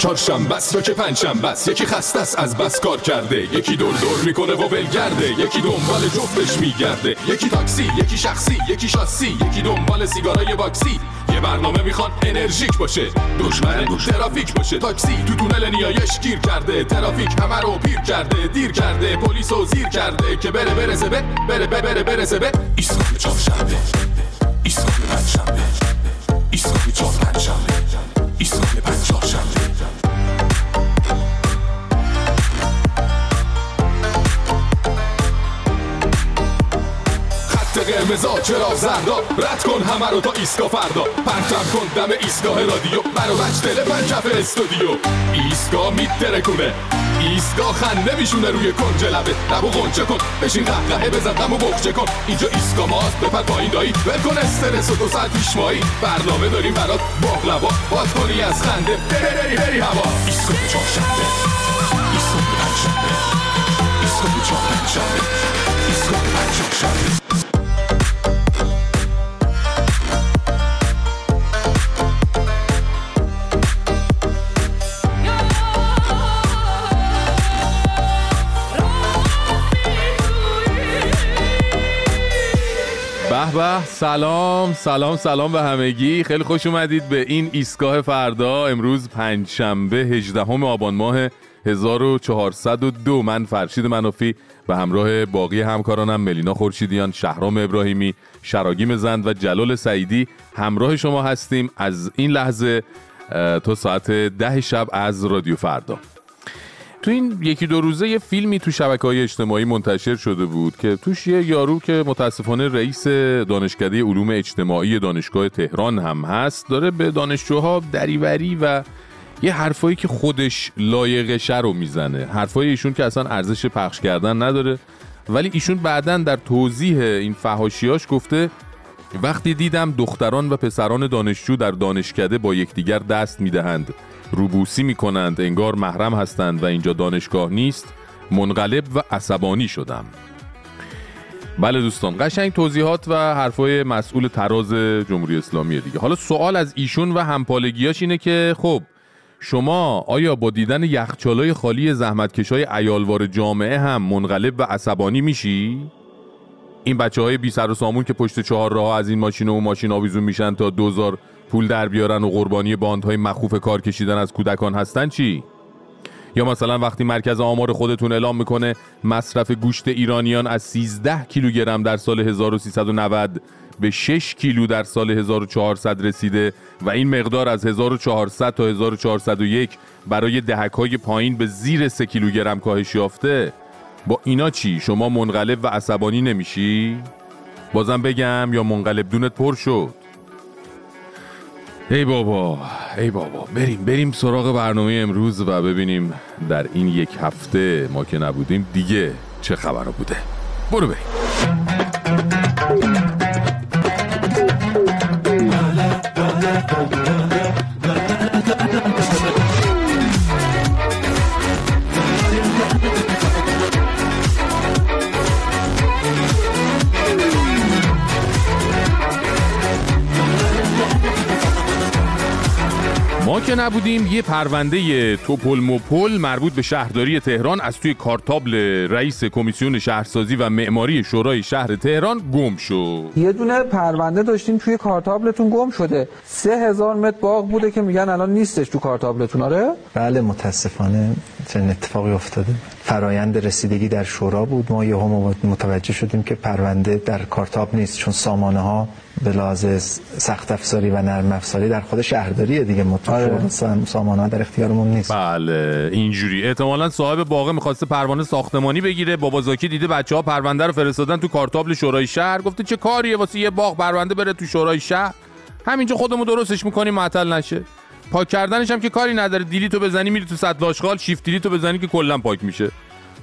چهارشنبه است یا که پنجشنبه است. یکی خسته است از بس کار کرده. یکی دور دور می‌کنه و ولگرده یکی دنبال جفتش میگرده. یکی تاکسی یکی شخصی یکی شاسی یکی دنبال سیگارای باکسی. یه برنامه می‌خوان انرژیک باشه. دشمن ترافیک باشه. تاکسی تو تونل نیایش گیر کرده. ترافیک همه رو پیر کرده دیر کرده. پلیس و زیر کرده که بره برسه به بره بره بره برسه به ایستگاه چهارشنبه. ایستگاه پنجشنبه. ایستگاه چهار پنجشنبه ایستگاه قرمزا چرا زردا. رد کن همه رو تا ایسکا فردا. پرتم کن دم ایستگاه رادیو. برو بچ دل پنجف استودیو. ایستگاه میترکونه ایستگاه خنده میشونه روی کنج لبه. لبو غنچه کن بشین قهقهه بزن غمو بخچه کن. اینجا ایستگاه ماست بپر پایین دایی. ول کن استرس و دو ساعت پیش مایی. برنامه داریم برات باقلبا باد کنی از خنده. بری بری بری هوا. ایستگاه چهارشنبه ایستگاه پنجشنبه ایستگاه چهارشنبه ایستگاه پنجشنبه به سلام سلام سلام به همگی. خیلی خوش اومدید به این ایستگاه فردا. امروز پنج شنبه 18 آبان ماه 1402 من فرشید منافی به همراه باقی همکارانم ملینا خورشیدیان شهرام ابراهیمی شراگیم زند و جلال سعیدی همراه شما هستیم از این لحظه تا ساعت ده شب از رادیو فردا. تو این یکی دو روزه یه فیلمی تو شبکه های اجتماعی منتشر شده بود که توش یه یارو که متاسفانه رئیس دانشکده علوم اجتماعی دانشگاه تهران هم هست داره به دانشجوها دریوری و یه حرفایی که خودش لایقشه رو می‌زنه. حرفای ایشون که اصلا ارزش پخش کردن نداره. ولی ایشون بعدا در توضیح این فهاشیاش گفته وقتی دیدم دختران و پسران دانشجو در دانشکده با یکدیگر دست می‌دهند روبوسی می‌کنند انگار محرم هستند و اینجا دانشگاه نیست منقلب و عصبانی شدم بله دوستان قشنگ توضیحات و حرفای مسئول تراز جمهوری اسلامی دیگه حالا سوال از ایشون و همپالگیاش اینه که خب شما آیا با دیدن یخچالای خالی زحمتکشای ایالوار جامعه هم منقلب و عصبانی میشی؟ این بچه های بی سر و سامون که پشت چهار راه از این ماشین و ماشین آویزون میشن تا دوزار پول در بیارن و قربانی باندهای مخوف کار کشیدن از کودکان هستن چی؟ یا مثلا وقتی مرکز آمار خودتون اعلام می‌کنه مصرف گوشت ایرانیان از 13 کیلوگرم در سال 1390 به 6 کیلو در سال 1400 رسیده و این مقدار از 1400 تا 1401 برای دهک های پایین به زیر 3 کیلوگرم کاهش یافته. با اینا چی؟ شما منقلب و عصبانی نمیشی؟ بازم بگم یا منقلب دونت پر شد. ای بابا ای بابا. بریم بریم سراغ برنامه امروز و ببینیم در این یک هفته ما که نبودیم دیگه چه خبر بوده. برو بریم. نبودیم یه پرونده توپل موپل مربوط به شهرداری تهران از توی کارتابل رئیس کمیسیون شهرسازی و معماری شورای شهر تهران گم شد. یه دونه پرونده داشتیم توی کارتابلتون گم شده. سه هزار متر باغ بوده که میگن الان نیستش تو کارتابلتون. آره؟ بله متاسفانه چنین اتفاقی افتاده. فرایند رسیدگی در شورا بود. ما یهو متوجه شدیم که پرونده در کارتاب نیست چون سامانه ها به لحاظ سخت افزاری و نرم افزاری در خود شهرداریه دیگه. ما تو آره. سامانه ها در اختیارمون نیست. بله اینجوری. احتمالا صاحب باغ می‌خواسته پروانه ساختمانی بگیره. بابا زاکی دیده بچه ها پرونده رو فرستادن تو کارتابل شورای شهر. گفته چه کاریه واسه یه باغ پرونده بره تو شورای شهر؟ همینجا خودمون درستش می‌کنیم معطل نشه. پاک کردنش هم که کاری نداره. delete و بزنی میری تو سطل آشغال shift delete و بزنی که کلا پاک میشه.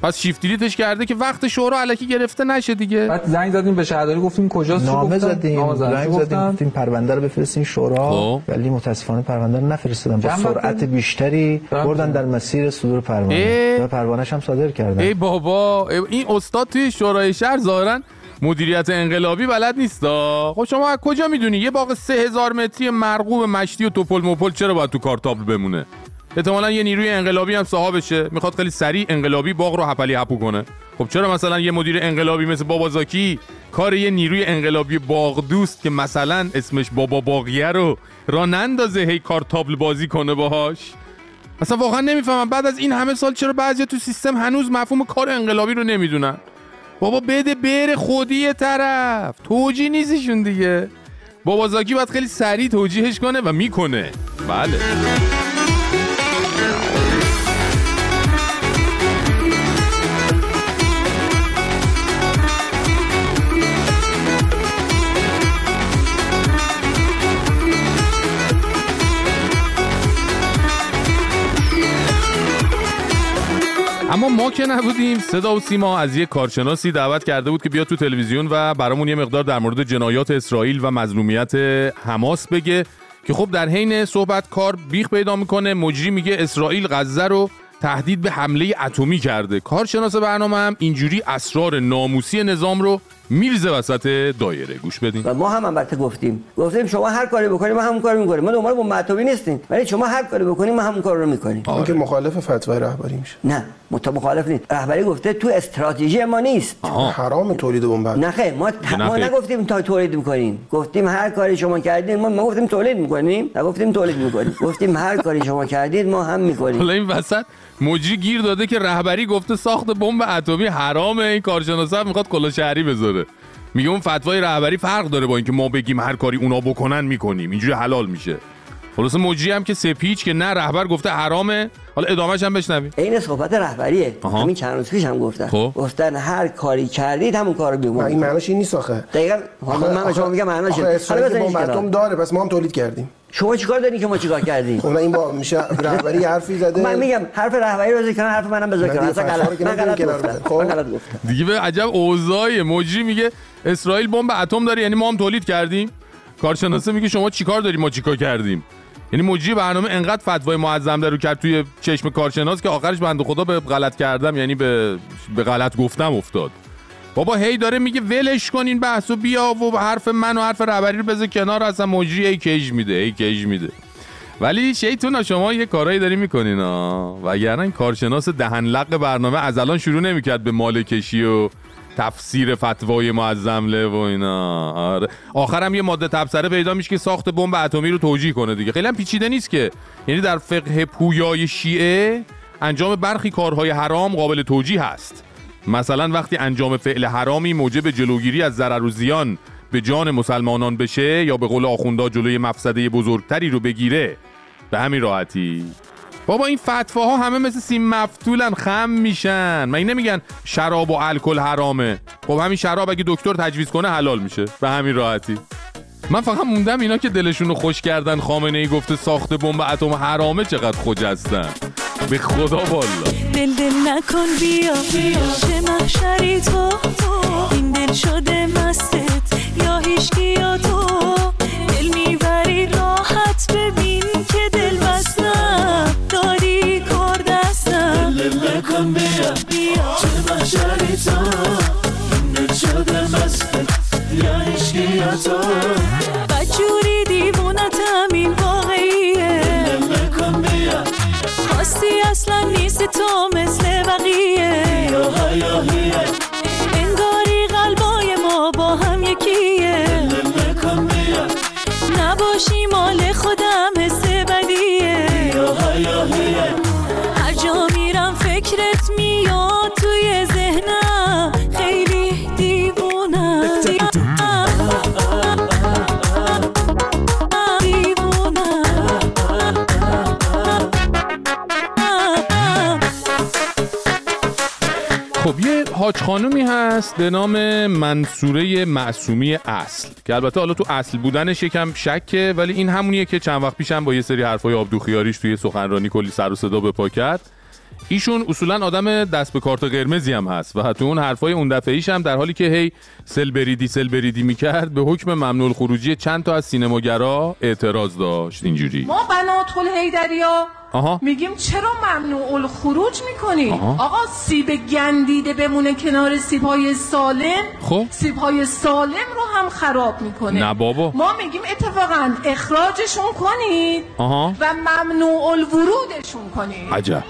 پس shift delete ش کرده که وقت شورا الکی گرفته نشه دیگه بعد زنگ زدیم به شهرداری گفتیم کجاست نامه؟ زدیم نامه زنگ زدیم؟ گفتیم پرونده رو بفرستین شورا خب. ولی متاسفانه پرونده رو نفرستادن با سرعت؟ بیشتری بردن؟ در مسیر صدور پروانه. و پروانهش هم صادر کردن ای بابا ای- این استاد توی شورای شهر ظاهرا مدیریت انقلابی بلد نیستا خب شما از کجا می‌دونی یه باغ سه هزار متری مرغوب مشتی و توپل موپل چرا باید تو کارتابل بمونه احتمالا یه نیروی انقلابی هم صاحبشه. می‌خواد خیلی سریع انقلابی باغ رو هپلی هپو کنه. خب چرا مثلا یه مدیر انقلابی مثل بابازاکی کار یه نیروی انقلابی باغ دوست که مثلا اسمش بابا باغیه رو را نندازه هی کارتابل بازی کنه باهاش؟ اصلا واقعا نمی‌فهمم. بعد از این همه سال چرا بعضی تو سیستم هنوز مفهوم کار انقلابی رو نمی‌دونن؟ بابا بده بره خودی طرف. توجی نیستشون دیگه. بابازاکی باید خیلی سریع توجیهش کنه و می‌کنه. بله. اما ما که نبودیم. صدا و سیما از یه کارشناسی دعوت کرده بود که بیاد تو تلویزیون و برامون یه مقدار در مورد جنایات اسرائیل و مظلومیت حماس بگه که خب در حین صحبت کار بیخ پیدا می‌کنه. مجری میگه اسرائیل غزه رو تهدید به حمله اتمی کرده. کارشناس برنامه هم اینجوری اسرار ناموسی نظام رو میرزه وسط دایره. گوش بدین. و ما هم البته گفتیم. گفتیم شما هر کاری بکنیم ما همون کارو می‌کنیم. ما دنبال بمب اتمی نیستیم. ولی شما هر کاری بکنیم ما همون کار رو می‌کنیم. اون که مخالف فتوای رهبری میشه. نه مت مخالف نیست. رهبری گفته تو استراتژی ما نیست. آها. حرام تولید بمب نه خیر ما ما خیر. نگفتیم تا تولید می‌کنیم. گفتیم هر کاری شما کردین ما, ما گفتیم تولید می‌کنیم. نگفتیم تولید می‌کنیم. گفتیم هر کاری شما کردید ما هم می‌کنیم. حالا این وسط مجری گیر داده که رهبری گفته ساخت بمب اتمی حرامه این کارشناس هم می‌خواد کلا شهری بذاره. میگه اون فتوای رهبری فرق داره با اینکه ما بگیم هر کاری اونا بکنن می‌کنیم. اینجوری حلال میشه. خلاص مجری هم که سپیچ که نه رهبر گفته حرامه. حالا ادامهش هم بشنویم. این صحبت رهبریه. آها. همین چند روز پیش هم گفتن. خب. گفتن هر کاری کردید همون کارو نه این معناش این نیست آخه. دقیقاً حالا من به شما میگم معناش. حالا کنار. اتم داره پس ما هم تولید کردیم. شما چیکار دارین که ما چیکار کردیم؟ خب این با میشه رهبری حرفی زده. من میگم حرف رهبری رو کنار حرف منم بذار دیگه اصلا غلط. من گفتم. خب. من غلط گفتم. دیگه به عجب اوضاعی مجری میگه اسرائیل بمب اتم داره یعنی ما هم تولید کردیم. کارشناسه میگه شما چیکار داری ما چیکار کردیم؟ یعنی مجری برنامه انقدر فتوای معظم رو کرد توی چشم کارشناس که آخرش بنده خدا به غلط کردم یعنی به به غلط گفتم افتاد. بابا هی داره میگه ولش کنین بحث و بیا و حرف من و حرف رهبری رو بذار کنار اصلا مجری هی کیج میده هی کیج میده. ولی شیطونا شما یه کارایی داری می‌کنین ها وگرنه این کارشناس دهن لق برنامه از الان شروع نمی‌کرد به مال کشی و تفسیر فتوای معظم و اینا. آره. آخرم یه ماده تبصره پیدا میشه که ساخت بمب اتمی رو توجیه کنه دیگه. خیلی هم پیچیده نیست که. یعنی در فقه پویای شیعه انجام برخی کارهای حرام قابل توجیه هست. مثلا وقتی انجام فعل حرامی موجب جلوگیری از ضرر و زیان به جان مسلمانان بشه یا به قول آخوندا جلوی مفسده بزرگتری رو بگیره. به همین راحتی. بابا این فتواها همه مثل سیم مفتولن خم میشن. من این نمیگن شراب و الکل حرامه. خب همین شراب اگه دکتر تجویز کنه حلال میشه. به همین راحتی. من فقط موندم اینا که دلشون رو خوش کردن. خامنه ای گفته ساخت بمب اتم حرامه چقدر خجستن به خدا والا. دل دل نکن بیا. چه محشری تو؟ این دل شده مستت. یا هیچکی یا تو؟ دل می‌بری راحت ببین. بیا چه تو این شده یا یا تو بدجوری دیوونتم این واقعیه. نکن بیا اصلا نیست تو مثل بقیه. حاج خانومی هست به نام منصوره معصومی اصل که البته حالا تو اصل بودنش یکم شکه ولی این همونیه که چند وقت پیشم با یه سری حرفای آبدوخیاریش توی سخنرانی کلی سر و صدا به پا کرد. ایشون اصولا آدم دست به کارت قرمزی هم هست و حتی اون حرفای اون دفعه ایش هم در حالی که هی سل بریدی سل بریدی می‌کرد به حکم ممنوع خروجی چند تا از سینماگرا اعتراض داشت اینجوری. ما بنات الهیدریا آها. میگیم چرا ممنوع الخروج می‌کنی؟ آها. آقا سیب گندیده بمونه کنار سیب های سالم خب. سیب های سالم رو هم خراب می‌کنه. نه بابا. ما میگیم اتفاقا اخراجشون کنید آها. و ممنوع الورودشون کنید عجب.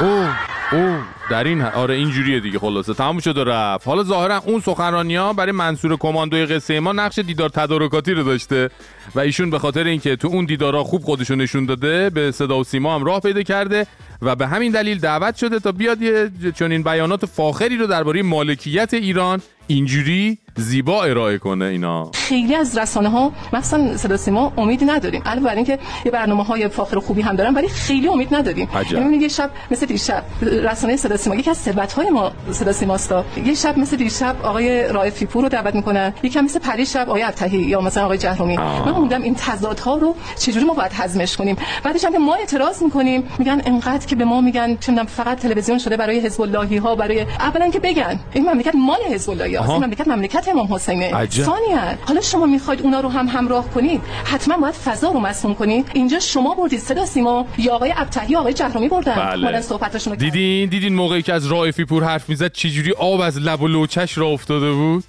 او او در این آره اینجوریه دیگه خلاصه. تموم شد و رفت. حالا ظاهرا اون سخنرانی ها برای منصور کماندوی قصه ما نقش دیدار تدارکاتی رو داشته و ایشون به خاطر اینکه تو اون دیدارا خوب خودشو نشون داده به صدا و سیما هم راه پیدا کرده و به همین دلیل دعوت شده تا بیاد یه چنین بیانات فاخری رو درباره مالکیت ایران اینجوری زیبا ارائه کنه اینا. خیلی از رسانه ها مثلا صدا سیما امیدی نداریم. علاوه بر اینکه یه برنامه های فاخر خوبی هم دارن ولی خیلی امید نداریم. یعنی یه شب مثل دیشب رسانه صدا سیما یکی از ثروت های ما صدا سیماستا یه شب مثل دیشب آقای رائفی پور رو دعوت می‌کنن یکم مثل پری شب آقای ابتهی یا مثلا آقای جهرومی. من موندم این تضادها رو چجوری ما باید هضمش کنیم؟ بعدش هم که ما اعتراض می‌کنیم میگن انقدر که به ما میگن چه می‌دونم فقط تلویزیون شده برای حزب اللهی ها برای اولا که بگن. این مملکت مال حزب اللهی آها. این مملکت مملکت امام حسینه عجب. ثانیاً حالا شما می‌خواید اونا رو هم همراه کنید حتما باید فضا رو مسموم کنید. اینجا شما بردید صدا سیما. یا آقای ابتهی آقای جهرومی بردن. بله. کردن. دیدین؟ دیدین موقعی که از رائفی پور حرف می‌زد چجوری آب از لب و لوچش را افتاده بود؟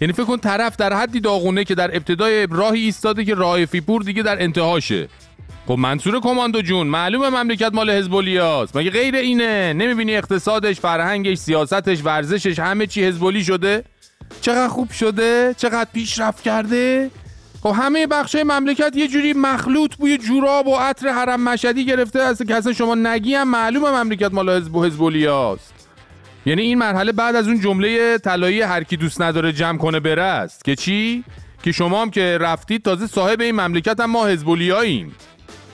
یعنی فکر کن طرف در حدی داغونه که در ابتدای راهی ایستاده که رائفی پور دیگه در انتهاشه. خب منصور کماندو جون معلومه مملکت مال حزب است مگه غیر اینه؟ نمی‌بینی اقتصادش فرهنگش سیاستش ورزشش همه چی حزب شده؟ چقدر خوب شده چقدر پیشرفت کرده. خب همه بخش مملکت یه جوری مخلوط بوی جوراب و عطر حرم مشهدی گرفته است که اصلا شما نگی هم معلومه مملکت مال حزب و حزبولیاست یعنی این مرحله بعد از اون جمله طلایی هر کی دوست نداره جمع کنه بره است. که چی؟ که شما هم که رفتید تازه صاحب این مملکت هم ما حزب‌اللهیاییم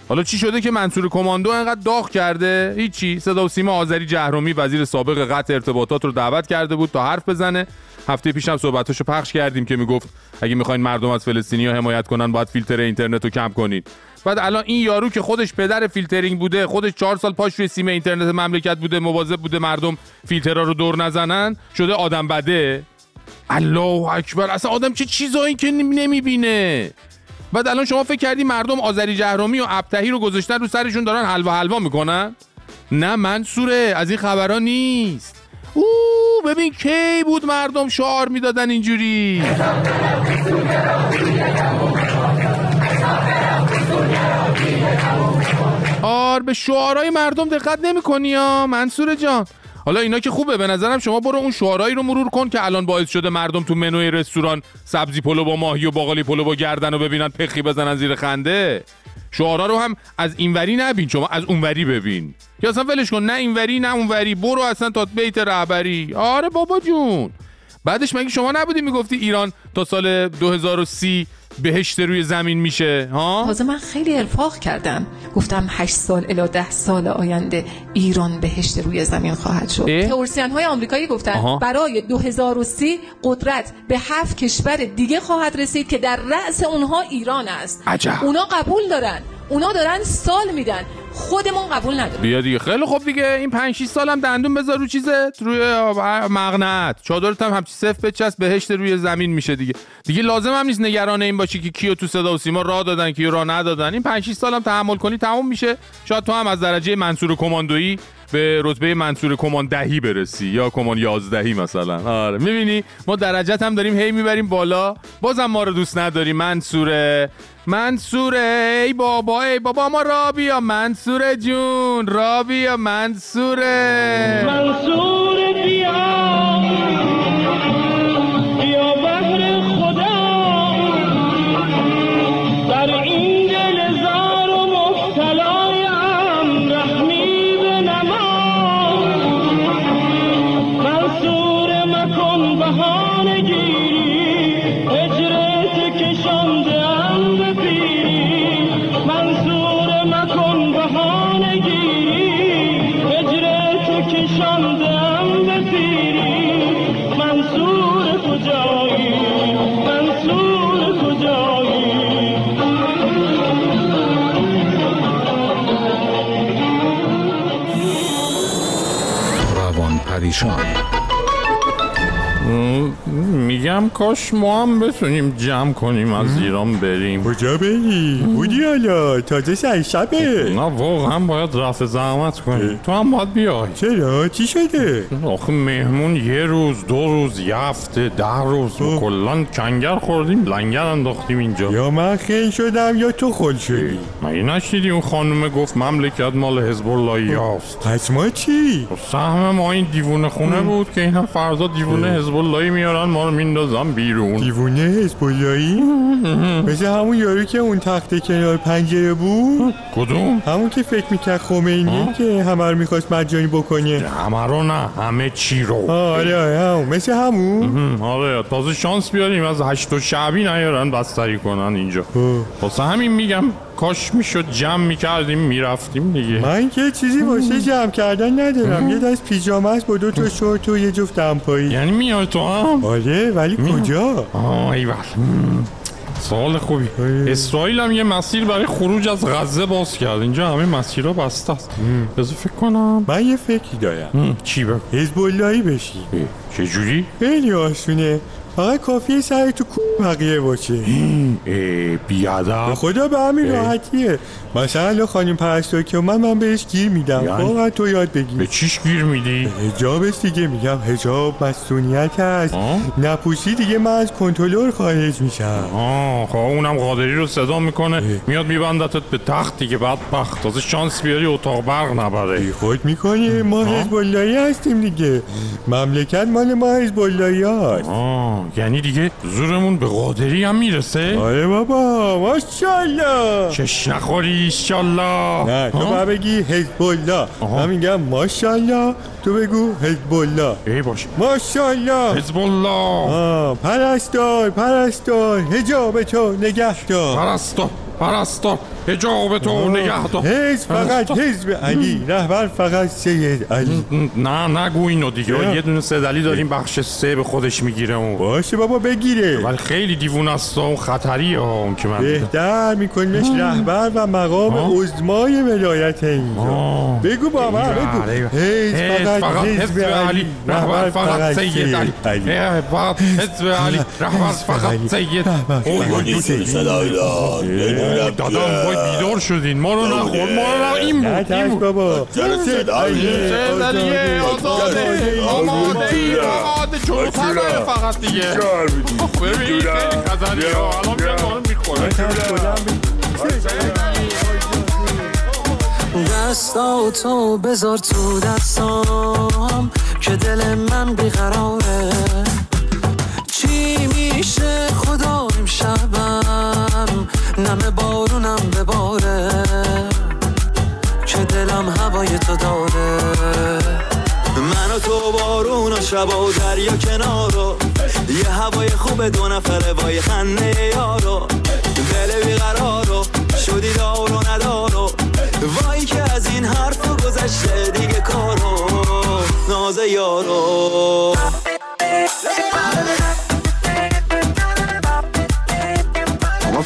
حالا چی شده که منصور کماندو انقدر داغ کرده؟ هیچی. صدا و سیما آذری جهرمی وزیر سابق قطع ارتباطات رو دعوت کرده بود تا حرف بزنه. هفته پیشم صحبتاشو پخش کردیم که می‌گفت اگه می‌خواین مردم از فلسطینیا حمایت کنن باید فیلتر اینترنت رو کم کنید بعد الان این یارو که خودش پدر فیلترینگ بوده خودش چهار سال پاش روی سیم اینترنت مملکت بوده مواظب بوده مردم فیلترها رو دور نزنن شده آدم بده. الله اکبر اصلا آدم چه چیزایی که نمی‌بینه. بعد الان شما فکر کردی مردم آذری جهرومی و ابتهی رو گذاشتن رو سرشون دارن حلوا حلوا می‌کنن؟ نه منصوره از این خبرها نیست. او ببین کی بود مردم شعار می‌دادن اینجوری؟ آر به شعارهای مردم دقت نمی‌کنی یا منصور جان. حالا اینا که خوبه به نظرم شما برو اون شعارهایی رو مرور کن که الان باعث شده مردم تو منوی رستوران سبزی پلو با ماهی و باقالی پلو با گردن رو ببینن پخی بزنن زیر خنده. شعارا رو هم از اینوری نبین شما از اونوری ببین. یا اصلا ولش کن نه اینوری نه اونوری برو اصلا تا بیت رهبری. آره بابا جون. بعدش مگه شما نبودی می‌گفتی ایران تا سال 2030 بهشت روی زمین میشه ها تازه من خیلی ارفاق کردم گفتم 8 سال الی 10 سال آینده ایران بهشت روی زمین خواهد شد؟ تئوریسین های آمریکایی گفتن آها. برای 2030 قدرت به هفت کشور دیگه خواهد رسید که در رأس اونها ایران است عجب. اونا قبول دارن اونا دارن سال میدن. خودمون قبول نداریم. بیا دیگه. خیلی خوب دیگه. این 5 6 سالم دندون بذار رو چیزت روی مغنت چادرت هم همچی صف بچسب بهشت روی زمین میشه دیگه. دیگه لازم هم نیست نگران این باشی که کیو تو صدا و سیما راه دادن کیو راه ندادن. این 5 6 سالم تحمل کنی تموم میشه. شاید تو هم از درجه منصور کماندویی به رتبه منصور کمان دهی برسی یا کمان یازدهی مثلا. آره. می‌بینی؟ ما درجت هم داریم هی می‌بریم بالا. بازم ما رو دوست نداری منصوره. منصوره ای بابا ای بابا ما را بیا منصوره جون را بیا منصوره منصور بیا Sean. میگم کاش ما هم بتونیم جمع کنیم از ایران بریم. کجا بری؟ بودی حالا؟ تازه سر شبه. نه واقعا باید رفع زحمت کنیم. تو هم باید بیای. چرا؟ چی شده؟ آخه مهمون یه روز دو روز یه هفته ده روز. خب. کلا کنگر خوردیم لنگر انداختیم اینجا. یا من خیلی شدم یا تو خل شدی؟ مگه نشنیدی؟ اون خانومه گفت مملکت مال حزب الله هاست. پس ما چی؟ سهم ما این دیوونه خونه بود که اینا فردا دیوونه حزب اللهی میارن ما رو میندازن بیرون. دیوونه اللهی؟ مثل همون یارو که اون تخت کنار پنجره بود؟ کدوم؟ همون که فکر می‌کرد خمینی که همه رو می‌خواست مجانی بکنه. همه رو نه همه چی رو. آره همون. مثل همون. آره تازه شانس بیاریم از هشت و شعبی نیارن بستری کنن اینجا. واسه همین میگم کاش می‌شد جمع می‌کردیم می‌رفتیم دیگه. من که چیزی واسه جمع کردن ندارم. یه دست پیژامه است با دو تا شورت و یه جفت دمپایی. یعنی میای تو هم؟ آره. ولی کجا؟ آه ایول سوال خوبی. اسرائیل هم یه مسیر برای خروج از غزه باز کرد. اینجا همه مسیرها بسته است. بذار فکر کنم. من یه فکری دارم. چی بگو؟ حزب بشی چجوری؟ خیلی آسونه. فقط کافیه سر تو کو بقیه باشه. به بیادب. خدا به همین راحتیه. مثلا خانم پرستار که من من بهش گیر میدم. یعنی؟ فقط تو یاد بگیر. به چیش گیر میدی؟ حجابش دیگه میگم. حجاب مسئولیت هست نپوشی دیگه من از کنترل خارج میشم. آه خب اونم قادری رو صدا می‌کنه. میاد میبندتت به تختی که بعد بخت تازه شانس بیاری اتاق برق نبره. خود می‌کنی. ما حزب هستیم دیگه. مملکت مال ما حزب یعنی دیگه زورمون به قادری هم می‌رسه؟ آره بابا ماشاءالله. چش نخوری ایشالله نه تو باید بگی حزب الله من میگم ماشاءالله تو بگو حزب الله ای باشه ماشاءالله. حزب الله پرستار پرستار حجاب تو نگه دار پرستار. پرستار حجاب تو نگه دار حزب فقط حزب علی رهبر فقط سید علی. نه نگو اینو دیگه؟ یه دونه سدلی داریم بخش سه به خودش می‌گیره اون. باشه بابا بگیره. ولی خیلی دیوونه است و اون خطریه ها اون که من. بهتر میکنیمش رهبر و مقام عظمای ولایت اینجا. بگو با من بگو. حزب فقط حزب علی. رهبر فقط سید علی. فقط حزب علی. رهبر فقط سید. اوه، دادم وای بیدار شدین ما رو نخور ما رو نخور این بود این نترس بود بابا علیه آزاده آماده ای آماده چون فقط دیگه ببین خیلی خطریه ها الان میاد ما رو می‌خوره دستا تو بذار تو دستام که دل من بیقراره چی میشه خدا امشبم نم بارونم بباره که دلم هوای تو داره. من و تو بارون و شب و دریا کنارو یه هوای خوب دو نفره وای خنده یارو دل بیقرارو شدی دار و ندارو وای که از این حرف گذشته دیگه کارو ناز یارو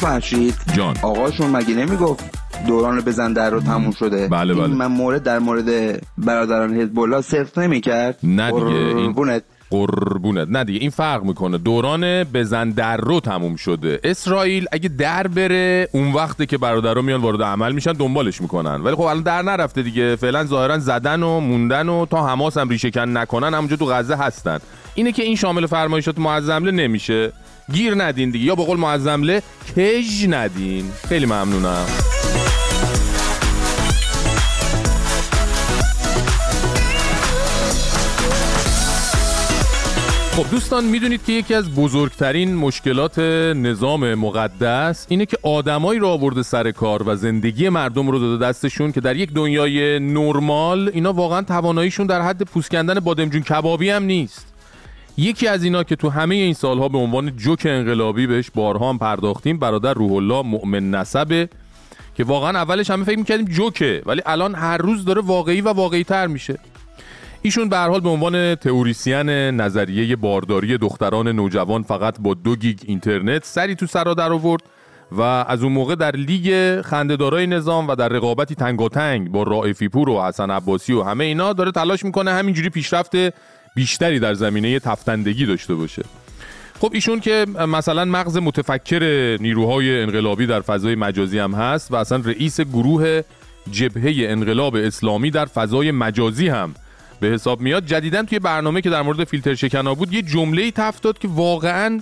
فرشید. جان. آقاشون مگه نمی‌گفت دوران بزن در رو تموم شده؟ بله، این بله. من مورد در مورد برادران حزب الله صرف نمی‌کرد؟ نه دیگه این قربونت. قربونت. نه دیگه این فرق می‌کنه. دوران بزن در رو تموم شده. اسرائیل اگه در بره اون وقته که برادرها میان وارد عمل میشن دنبالش می‌کنن. ولی خب الان در نرفته دیگه. فعلا ظاهرا زدن و موندن و تا حماس هم ریشه کن نکنن همونجا تو غزه هستن. اینه که این شامل فرمایشات معظمله نمیشه. گیر ندین دیگه. یا به قول معظمله کج ندین. خیلی ممنونم. خب دوستان می‌دونید که یکی از بزرگترین مشکلات نظام مقدس اینه که آدمایی رو آورده سر کار و زندگی مردم رو داده دستشون که در یک دنیای نرمال اینا واقعا تواناییشون در حد پوست کندن بادمجون کبابی هم نیست. یکی از اینا که تو همه این سالها به عنوان جوک انقلابی بهش بارها هم پرداختیم برادر روح الله مؤمن نسبه که واقعا اولش همه فکر می‌کردیم جوکه ولی الان هر روز داره واقعی و واقعی تر میشه. ایشون به حال به عنوان تئوریسین نظریه بارداری دختران نوجوان فقط با دو گیگ اینترنت سری تو سرا در آورد و از اون موقع در لیگ خندهدارای نظام و در رقابتی تنگاتنگ با رائفی پور و حسن عباسی و همه اینا داره تلاش می‌کنه همینجوری پیشرفت بیشتری در زمینه تفتندگی داشته باشه. خب ایشون که مثلا مغز متفکر نیروهای انقلابی در فضای مجازی هم هست و اصلا رئیس گروه جبهه انقلاب اسلامی در فضای مجازی هم به حساب میاد. جدیدا توی برنامه که در مورد فیلتر شکنا بود یه جمله تفت داد که واقعا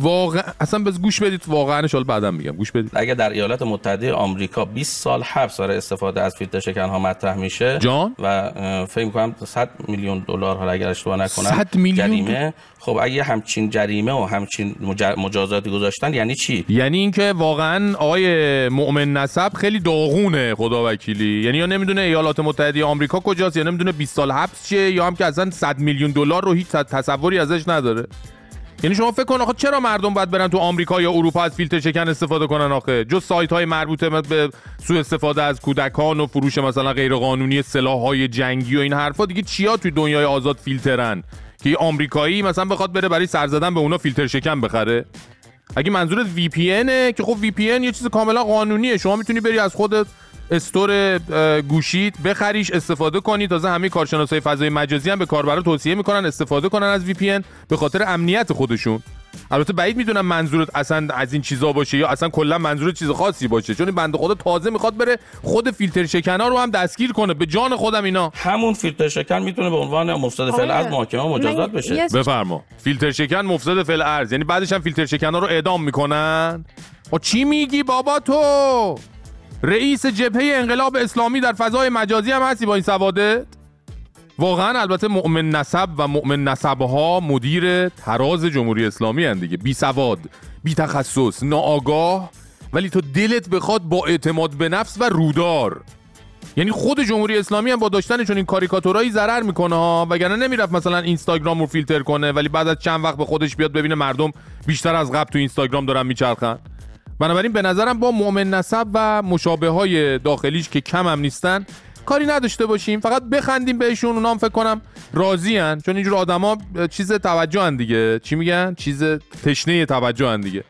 واقعا اصلا بز گوش بدید واقعا حالا بعدم میگم. گوش بدید. اگه در ایالات متحده آمریکا 20 سال حبس برای استفاده از فیلتر شکن ها مطرح میشه جان؟ و فکر می‌کنم 100 میلیون دلار حالا اگر اشتباه نکنم 100 میلیون جریمه. خب اگه همچین جریمه و همچین مج- مجازاتی گذاشتن یعنی چی؟ یعنی اینکه واقعا آقای مؤمن نسب خیلی داغونه خدا وکیلی. یعنی یا نمی‌دونه ایالات متحده آمریکا کجاست یا نمی‌دونه 20 سال حبس چیه یا هم که اصلا 100 میلیون دلار رو هیچ تصوری ازش نداره. یعنی شما فکر کن آخه چرا مردم باید برن تو آمریکا یا اروپا از فیلتر شکن استفاده کنن آخه؟ جز سایت های مربوطه به سوء استفاده از کودکان و فروش مثلا غیرقانونی سلاح های جنگی و این حرفا دیگه چیا توی دنیای آزاد فیلترن؟ که آمریکایی مثلا بخواد بره برای سر زدن به اونا فیلتر شکن بخره؟ اگه منظورت وی پی که خب وی پی یه چیز کاملا قانونیه. شما می‌تونی بری از خودت store گوشیت بخریش استفاده کنی. تازه همه کارشناسای فضای مجازی هم به کاربرا توصیه می‌کنن استفاده کنن از VPN به خاطر امنیت خودشون. البته بعید می‌دونم منظورت اصلا از این چیزا باشه یا اصلا کلا منظور چیز خاصی باشه. چون این بنده خدا تازه می‌خواد بره خود فیلتر شکنا رو هم دستگیر کنه. به جان خودم اینا. همون فیلتر شکن می‌تونه به عنوان مفسد فعل از محاکمه مجازات بشه. بفرما. فیلتر شکن مفسد فعل ارز یعنی بعدش هم فیلتر شکنا رو اعدام می‌کنن. و چی میگی بابا تو؟ رئیس جبهه انقلاب اسلامی در فضای مجازی هم هستی با این سوادت؟ واقعا البته مؤمن نسب و مؤمن نسبها مدیر تراز جمهوری اسلامی هن دیگه. بی سواد بی تخصص ناآگاه. ولی تو دلت بخواد با اعتماد به نفس و رودار. یعنی خود جمهوری اسلامی هم با داشتن چون این کاریکاتورایی ضرر می‌کنه ها. وگرنه نمی‌رفت مثلا اینستاگرام رو فیلتر کنه ولی بعد از چند وقت به خودش بیاد ببینه مردم بیشتر از قبل تو اینستاگرام دارن میچرخن. بنابراین به نظرم با مؤمن نسب و مشابه های داخلیش که کم هم نیستن کاری نداشته باشیم. فقط بخندیم بهشون. اونا هم فکر کنم راضی هن. چون اینجور آدما چیز توجه هن دیگه. چی میگن؟ چیز تشنه توجه هن دیگه.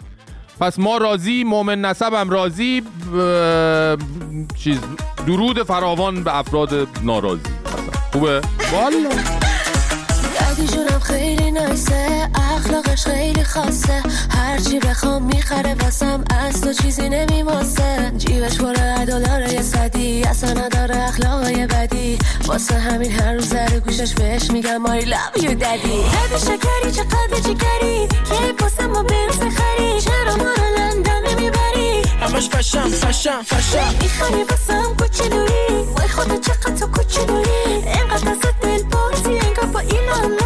پس ما راضی مؤمن نسب هم راضی اه، چیز درود فراوان به افراد ناراضی. خوبه؟ والا. جونم خیلی نایسه اخلاقش خیلی خاصه. هرچی بخوام می‌خره واسم از تو چیزی نمیماسه. جیبش پر دلار یه صدی اصلا نداره اخلاقای بدی. واسه همین هر روز در گوشش بهش میگم I love you daddy. هر شکری چقدر جگری کی واسه ما برس بخری چرا ما رو لندن نمی‌بری؟ همش فشم فشم فشم می‌خوای واسم کوچولویی وای خدا چقدر تو کوچولویی اینقدر از دل بازی انگار با ایلان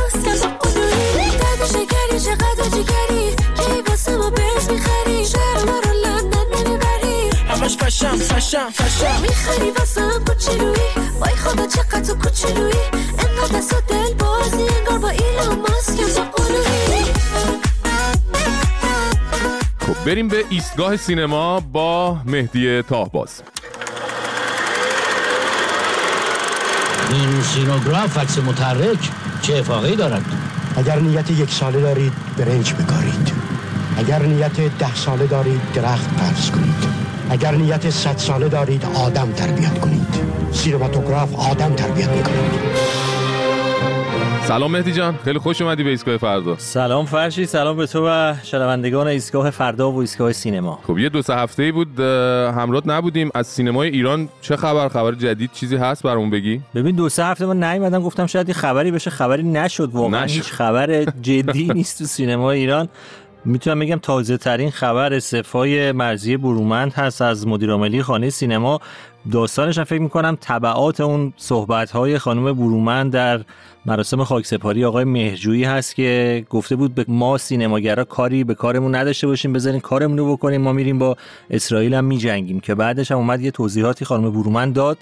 جگری کی واسه ما برس می‌خری؟ چرا ما رو لندن نمی‌بری. همش فشم فشم فشم می‌خوای واسم کوچولویی. وای خدا چقدر تو کوچولویی. اینقدر از دل بازی انگار با ایلان ماسک با قلویی خب بریم به ایستگاه سینما با مهدی تاهباز. این سینوگراف عکس متحرک چه افاقی دارد؟ اگر نیت یک ساله دارید برنج بکارید. اگر نیت ده ساله دارید درخت پرس کنید. اگر نیت صد ساله دارید آدم تربیت کنید. سینماتوگراف آدم تربیت می‌کنید. سلام مهدی جان. خیلی خوش اومدی به ایستگاه فردا. سلام فرشی سلام به تو و شنوندگان ایستگاه فردا و ایستگاه سینما. خب یه دو سه هفته ای بود اه، همراه نبودیم. از سینمای ایران چه خبر؟ خبر جدید چیزی هست برامون بگی؟ ببین دو سه هفته من نیومدم گفتم شاید یه خبری بشه. خبری نشد واقعا نشد. هیچ خبر جدی نیست تو سینما ایران. می‌تونم بگم تازه ترین خبر استعفای مرزی برومند هست از مدیرعاملی خانه سینما. داستانش هم فکر می‌کنم تبعات اون صحبت های خانم برومند در مراسم خاکسپاری آقای مهرجویی هست که گفته بود به ما سینماگرا کاری به کارمون نداشته باشیم بذارین کارمون رو بکنیم ما میریم با اسرائیل هم میجنگیم. که بعدش هم اومد یه توضیحاتی خانم برومند داد.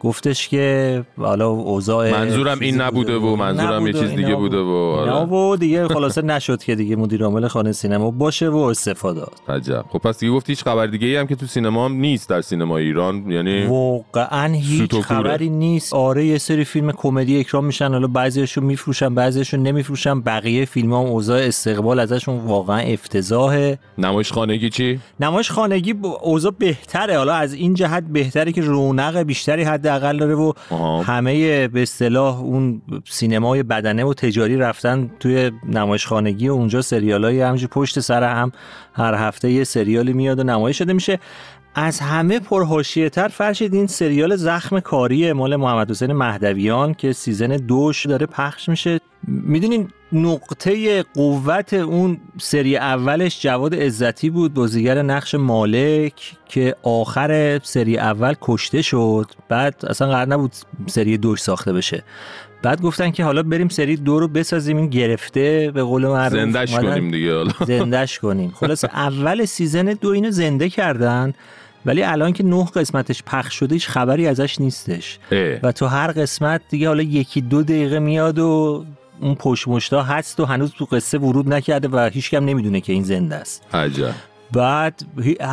گفتش که حالا اوضاع منظورم این نبوده و منظورم یه چیز دیگه بوده و آره. و دیگه خلاصه نشد که دیگه مدیر عامل خانه سینما باشه و استفاده عجب. خب پس دیگه گفتی هیچ خبر دیگه ای هم که تو سینما هم نیست در سینما ایران. یعنی واقعا هیچ. خبری نیست. آره یه سری فیلم کمدی اکرام میشن. حالا بعضیاشون میفروشن بعضیاشون نمیفروشن. بقیه فیلم ها اوضاع استقبال ازشون واقعا افتضاحه. نمایش خانگی چی؟ نمایش خانگی اوضاع بهتره. حالا از این جهت بهتره که رونق بیشتری حداقل داره و همه به اصطلاح اون سینمای بدنه و تجاری رفتن توی نمایش خانگی و اونجا سریال های پشت سر هم. هر هفته یه سریالی میاد و نمایش شده میشه. از همه پرهاشیه تر فرشید این سریال زخم کاری مال محمد حسین مهدویان که سیزن دوش داره پخش میشه. می‌دونین نقطه قوت اون سری اولش جواد عزتی بود بازیگر نقش مالک که آخر سری اول کشته شد. بعد اصلا قرار نبود سری دوش ساخته بشه. بعد گفتن که حالا بریم سری دو رو بسازیم این گرفته. به قول معروف زندش کنیم دیگه حالا. زندش کنیم. خلاص اول سیزن دو اینو زنده کردن. ولی الان که نه قسمتش پخش شده هیچ خبری ازش نیستش. اه. و تو هر قسمت دیگه حالا یکی دو دقیقه میاد و اون پشمشتا هست و هنوز تو قصه ورود نکرده و هیچکم نمی‌دونه که این زنده است. عجب. بعد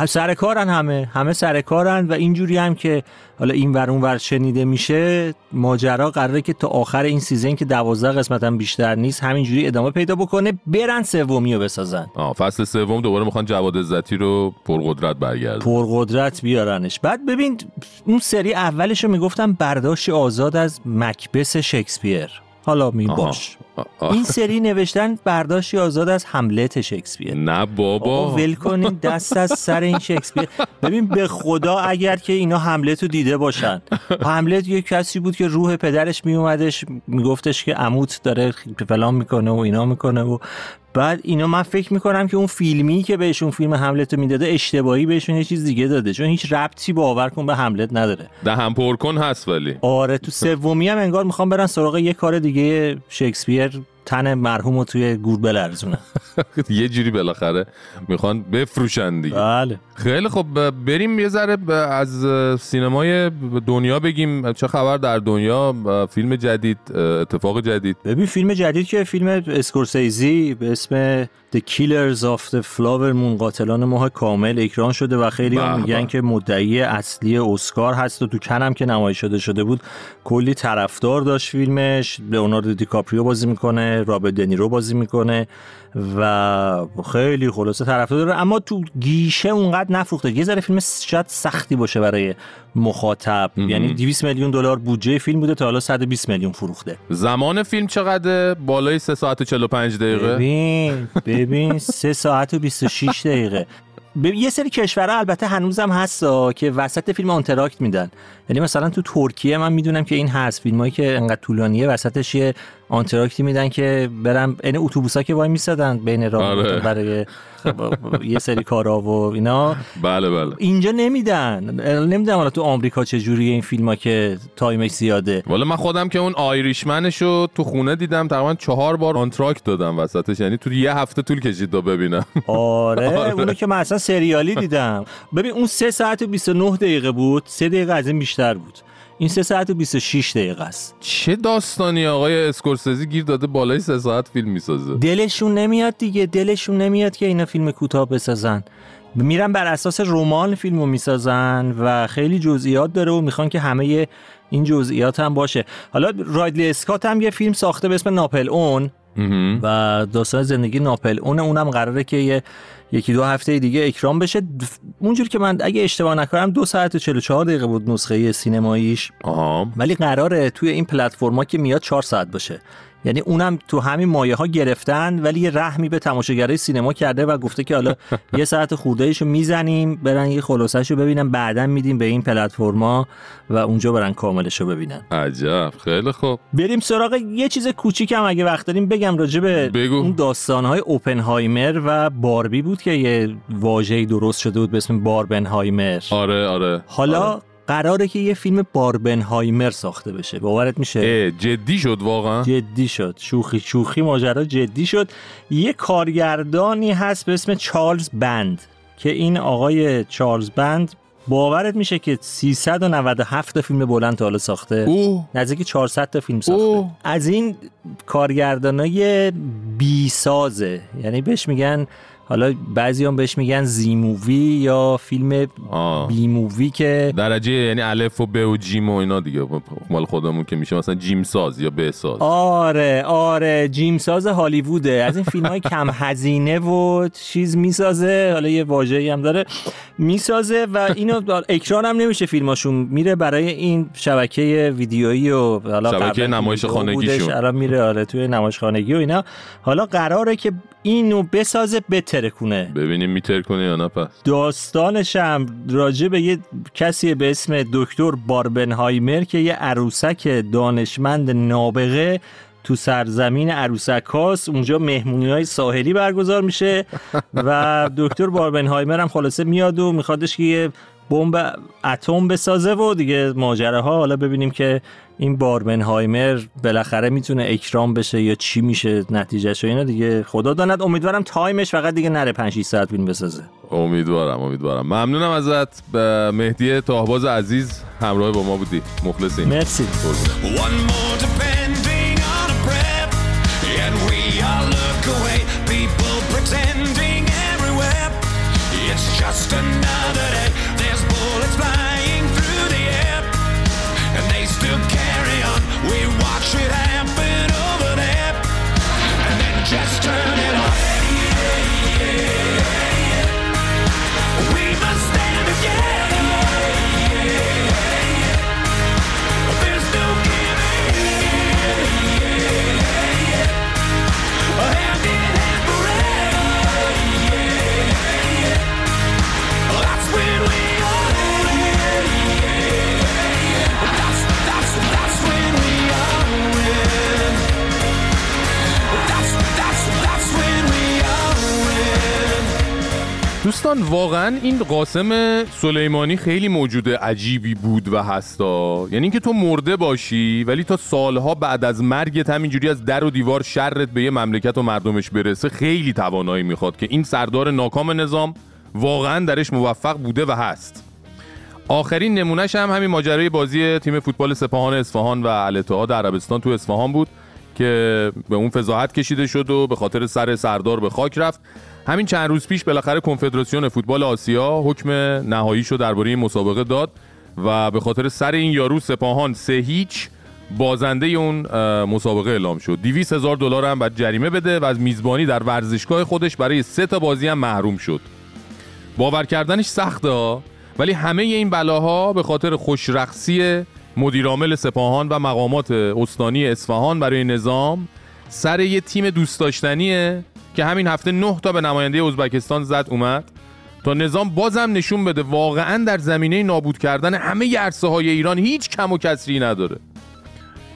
سر کارن همه همه سر کارن و اینجوری هم که حالا این ور اون ور شنیده میشه ماجرا قراره که تا آخر این season که دوازده قسمت هم بیشتر نیست همینجوری ادامه پیدا بکنه برن سومی رو بسازن. آه فصل سوم دوباره می‌خوان جواد عزتی رو پرقدرت برگردن پرقدرت بیارنش. بعد ببین اون سری اولش رو می‌گفتم برداشت آزاد از مکبث شکسپیر. حالا می. باش. این سری نوشتن برداشتی آزاد از هملت شکسپیر. نه بابا. ول کنین دست از سر این شکسپیر. ببین به خدا اگر که اینا حملت رو دیده باشن. حملت یه کسی بود که روح پدرش میومدش میگفتش که عموت داره فلان می‌کنه و اینا می‌کنه و بعد اینا من فکر می‌کنم که اون فیلمی که بهشون فیلم حملت رو می‌داده اشتباهی بهشون یه چیز دیگه داده چون هیچ ربطی باور کن به حملت نداره. دهن پر کن هست ولی. آره تو سومی هم انگار می‌خوام برن سراغ یه کار دیگه شکسپیر تن مرحوم رو توی گور بلرزونه. یه جوری بالاخره می‌خوان بفروشن دیگه. بله. خیلی خب بریم یه ذره از سینمای دنیا بگیم. چه خبر در دنیا؟ فیلم جدید اتفاق جدید. ببین فیلم جدید که فیلم اسکورسیزی به اسم The Killers of the Flower Moon قاتلان ماه کامل اکران شده و خیلی هم میگن. که مدعی اصلی اسکار هست و تو کن هم که نمایش شده شده بود کلی طرفدار داشت فیلمش لئوناردو دیکاپریو بازی می‌کنه رابرت دنیرو بازی می‌کنه و خیلی خلاصه طرفدار داره اما تو گیشه اونقدر نفروخته. یه ذره فیلم شاید سختی باشه برای مخاطب. یعنی 200 میلیون دلار بودجه فیلم بوده تا حالا 120 میلیون فروخته. زمان فیلم چقدر بالای 3 ساعت و 45 دقیقه. ببین ببین سه ساعت و 26 دقیقه. ببین یه سری کشورها البته هنوزم هستا که وسط فیلم آنتراکت میدن. یعنی مثلا تو ترکیه من می‌دونم که این هست. فیلمایی که انقدر طولانیه وسطش یه آنتراکتی میدن که برم این اتوبوسا که وای میسادن بین راه آره. برای یه سری کارا و اینا. بله بله. اینجا نمیدن. نمی‌دونم حالا تو آمریکا چه جوریه این فیلم که time ش زیاده. والا من خودم که اون Irishman ش رو تو خونه دیدم تقریبا چهار بار آنتراکت دادم وسطش. یعنی تو یه هفته طول کشید تا ببینم. آره, آره. اونو که من اصلا سریالی دیدم. ببین اون سه ساعت و 29 دقیقه بود. سه دقیقه از این بیشتر بود. این سه ساعت و 26 دقیقه است. چه داستانی آقای اسکورسیزی گیر داده بالای سه ساعت فیلم می‌سازه؟ دلشون نمیاد دیگه دلشون نمیاد که اینا فیلم کوتاه بسازن. میرن بر اساس رمان فیلمو می‌سازن و خیلی جزئیات داره و می‌خوان که همه این جزئیات هم باشه. حالا رایدلی اسکات هم یه فیلم ساخته به اسم ناپل اون. و داستان زندگی ناپل اون اونم قراره که یه یکی دو هفته دیگه اکرام بشه. اونجور که من اگه اشتباه نکنم دو ساعت و 44 دقیقه بود نسخه سینماییش. ولی قراره توی این پلتفرما که میاد 4 ساعت باشه. یعنی اونم تو همین مایه ها گرفتن ولی یه رحمی به تماشاگرای سینما کرده و گفته که حالا یه ساعت خورده رو می‌زنیم برن یه خلاصش رو ببینن بعدا میدیم به این پلتفرما و اونجا برن کاملش رو ببینن. عجب خیلی خوب. بریم سراغ یه چیز کوچیکم اگه وقت داریم بگم راجع به. اون داستانهای اوپنهایمر و باربی بود که یه واژه‌ای درست شده بود به اسم باربنهایمر. آره آره. حالا قراره که یه فیلم باربنهایمر ساخته بشه. باورت میشه؟ جدی شد واقعا؟ جدی شد. شوخی شوخی ماجرا جدی شد. یه کارگردانی هست به اسم چارلز بند که این آقای چارلز بند باورت میشه که 397 تا فیلم بلند تا حالا ساخته. اوه. نزدیک 400 تا فیلم ساخته. از این کارگردانای بی سازه یعنی بهش میگن حالا بعضی هم بهش میگن زی مووی یا فیلم بی مووی که درجه یعنی الف و ب و جیم و اینا دیگه مال خودمون که میشه مثلا جیم ساز یا ب ساز. آره آره جیم ساز هالیووده. از این فیلم های کم هزینه و چیز می‌سازه. حالا یه واژه‌ای هم داره. می‌سازه و اینو اکران هم نمیشه فیلماشون. میره برای این شبکه ویدیویی و حالا شبکه نمایش خانگیشون. الان میره آره توی نمایش خانگی و اینا. حالا قراره که اینو بسازه بترکونه ببینیم می‌ترکونه یا نه پس. داستانش هم راجع به یه کسی به اسم دکتر باربنهایمر که یه عروسک دانشمند نابغه تو سرزمین عروسک هاست اونجا مهمونی های ساحلی برگزار میشه و دکتر باربنهایمر هم خلاصه میاد و میخوادش که یه بمب اتم بسازه و دیگه ماجراها. حالا ببینیم که این باربنهایمر بالاخره می‌تونه اکران بشه یا چی میشه نتیجهش و اینا دیگه. خدا داند امیدوارم time ش فقط دیگه نره 5 6 ساعت فیلم بسازه. امیدوارم امیدوارم. ممنونم ازت. به مهدی تاهباز عزیز همراه با ما بودی. مخلصیم. مرسی. One more دوستان واقعا این قاسم سلیمانی خیلی موجود عجیبی بود و هستا. یعنی اینکه تو مرده باشی ولی تا سالها بعد از مرگت همینجوری از در و دیوار شرت به یه مملکت و مردمش برسه خیلی توانایی می‌خواد که این سردار ناکام نظام واقعا درش موفق بوده و هست. آخرین نمونهش هم همین ماجرای بازی تیم فوتبال سپاهان اصفهان و الاتحاد عربستان تو اصفهان بود که به اون فضاحت کشیده شد و به خاطر سر سردار به خاک رفت. همین چند روز پیش بالاخره کنفدراسیون فوتبال آسیا حکم نهایی شد درباره این مسابقه داد و به خاطر سر این یارو سپاهان سه هیچ بازنده اون مسابقه اعلام شد. 200 هزار دلار هم بعد جریمه بده و از میزبانی در ورزشگاه خودش برای سه تا بازی هم محروم شد. باور کردنش سخته ولی همه این بلاها به خاطر خوشرخصی مدیرعامل سپاهان و مقامات استانی اصفهان برای نظام سر یه تیم دوست داشتنیه که همین هفته نه تا به نماینده ازبکستان زد اومد. تا نظام بازم نشون بده واقعا در زمینه نابود کردن همه عرصه های ایران هیچ کم و کسری نداره.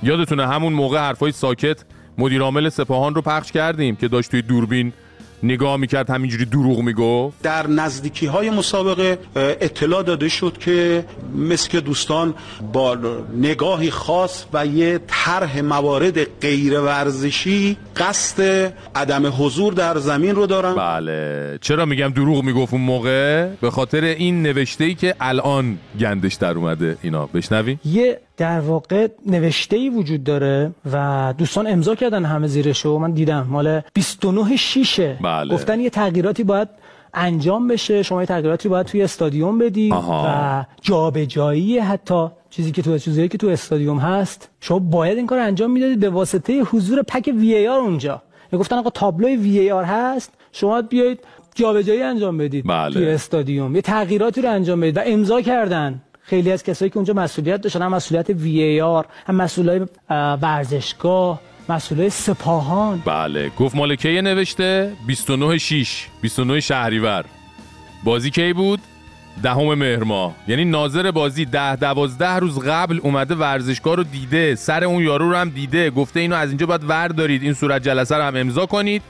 یادتونه همون موقع حرفای ساکت مدیرعامل سپاهان رو پخش کردیم که داشت توی دوربین نگاه می‌کرد همینجوری دروغ می‌گفت. در نزدیکی های مسابقه اطلاع داده شد که مثل که دوستان با نگاهی خاص و یه طرح موارد غیر ورزشی قصد عدم حضور در زمین رو دارن. بله. چرا میگم دروغ می‌گفت اون موقع؟ به خاطر این نوشته ای که الان گندش در اومده. اینا بشنوی. یه در واقع نوشته ای وجود داره و دوستان امضا کردن همه زیرشو من دیدم مال 29 شیشه بله. گفتن یه تغییراتی باید انجام بشه شما یه تغییراتی باید توی استادیوم بدی آها. و جابجایی حتی چیزی که تو چیزی که تو استادیوم هست شما باید این کار انجام می‌دادید به واسطه حضور پک وی آر اونجا گفتن آقا تابلوی وی آر هست شما بیاید جابجایی انجام بدید بله. توی استادیوم یه تغییراتی رو انجام بدید و امضا کردن خیلی از کسایی که اونجا مسئولیت داشتن هم مسئولیت وی ای آر هم مسئولای اه، ورزشگاه مسئولای سپاهان. بله گفت مال کیه نوشته؟ 29 6 29 شهریور. بازی کی بود؟ دهم مهر ماه. یعنی ناظر بازی ده دوازده روز قبل اومده ورزشگاه رو دیده سر اون یارو رو هم دیده. گفته اینو از اینجا باید ور دارید این صورت جلسه رو هم امضا کنید.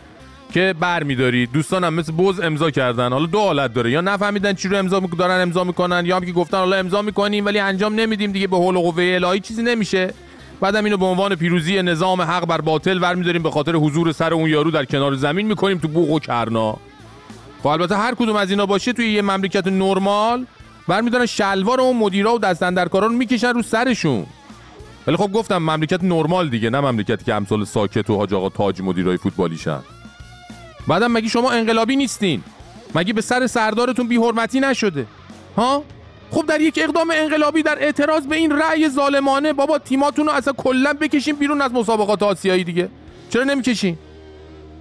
که بر میدارید دوستان هم مثل بز امضا کردن. حالا دو حالت داره. یا نفهمیدن چی رو امضا دارن امضا می‌کنن یا هم که گفتن حالا امضا می‌کنیم ولی انجام نمیدیم دیگه به حول و قوه الهی چیزی نمیشه. بعدم اینو به عنوان پیروزی نظام حق بر باطل ور میداریم به خاطر حضور سر اون یارو در کنار زمین می‌کنیم تو بوق و کرنا. خب البته هر کدوم از اینا باشه توی یه مملکت نرمال برمیدارن شلوار اون مدیرا و دست اندرکارا رو می‌کشن رو سرشون. ولی خب گفتم مملکت نرمال دیگه نه مملکتی که امثال ساکت و حاج آقا تاج مدیرای فوتبالیشن. بعدم مگه شما انقلابی نیستین؟ مگه به سر سردارتون بیحرمتی نشده؟ ها؟ خب در یک اقدام انقلابی در اعتراض به این رأی ظالمانه بابا تیماتون رو اصلا کلا بکشین بیرون از مسابقات آسیایی دیگه. چرا نمی‌کشین؟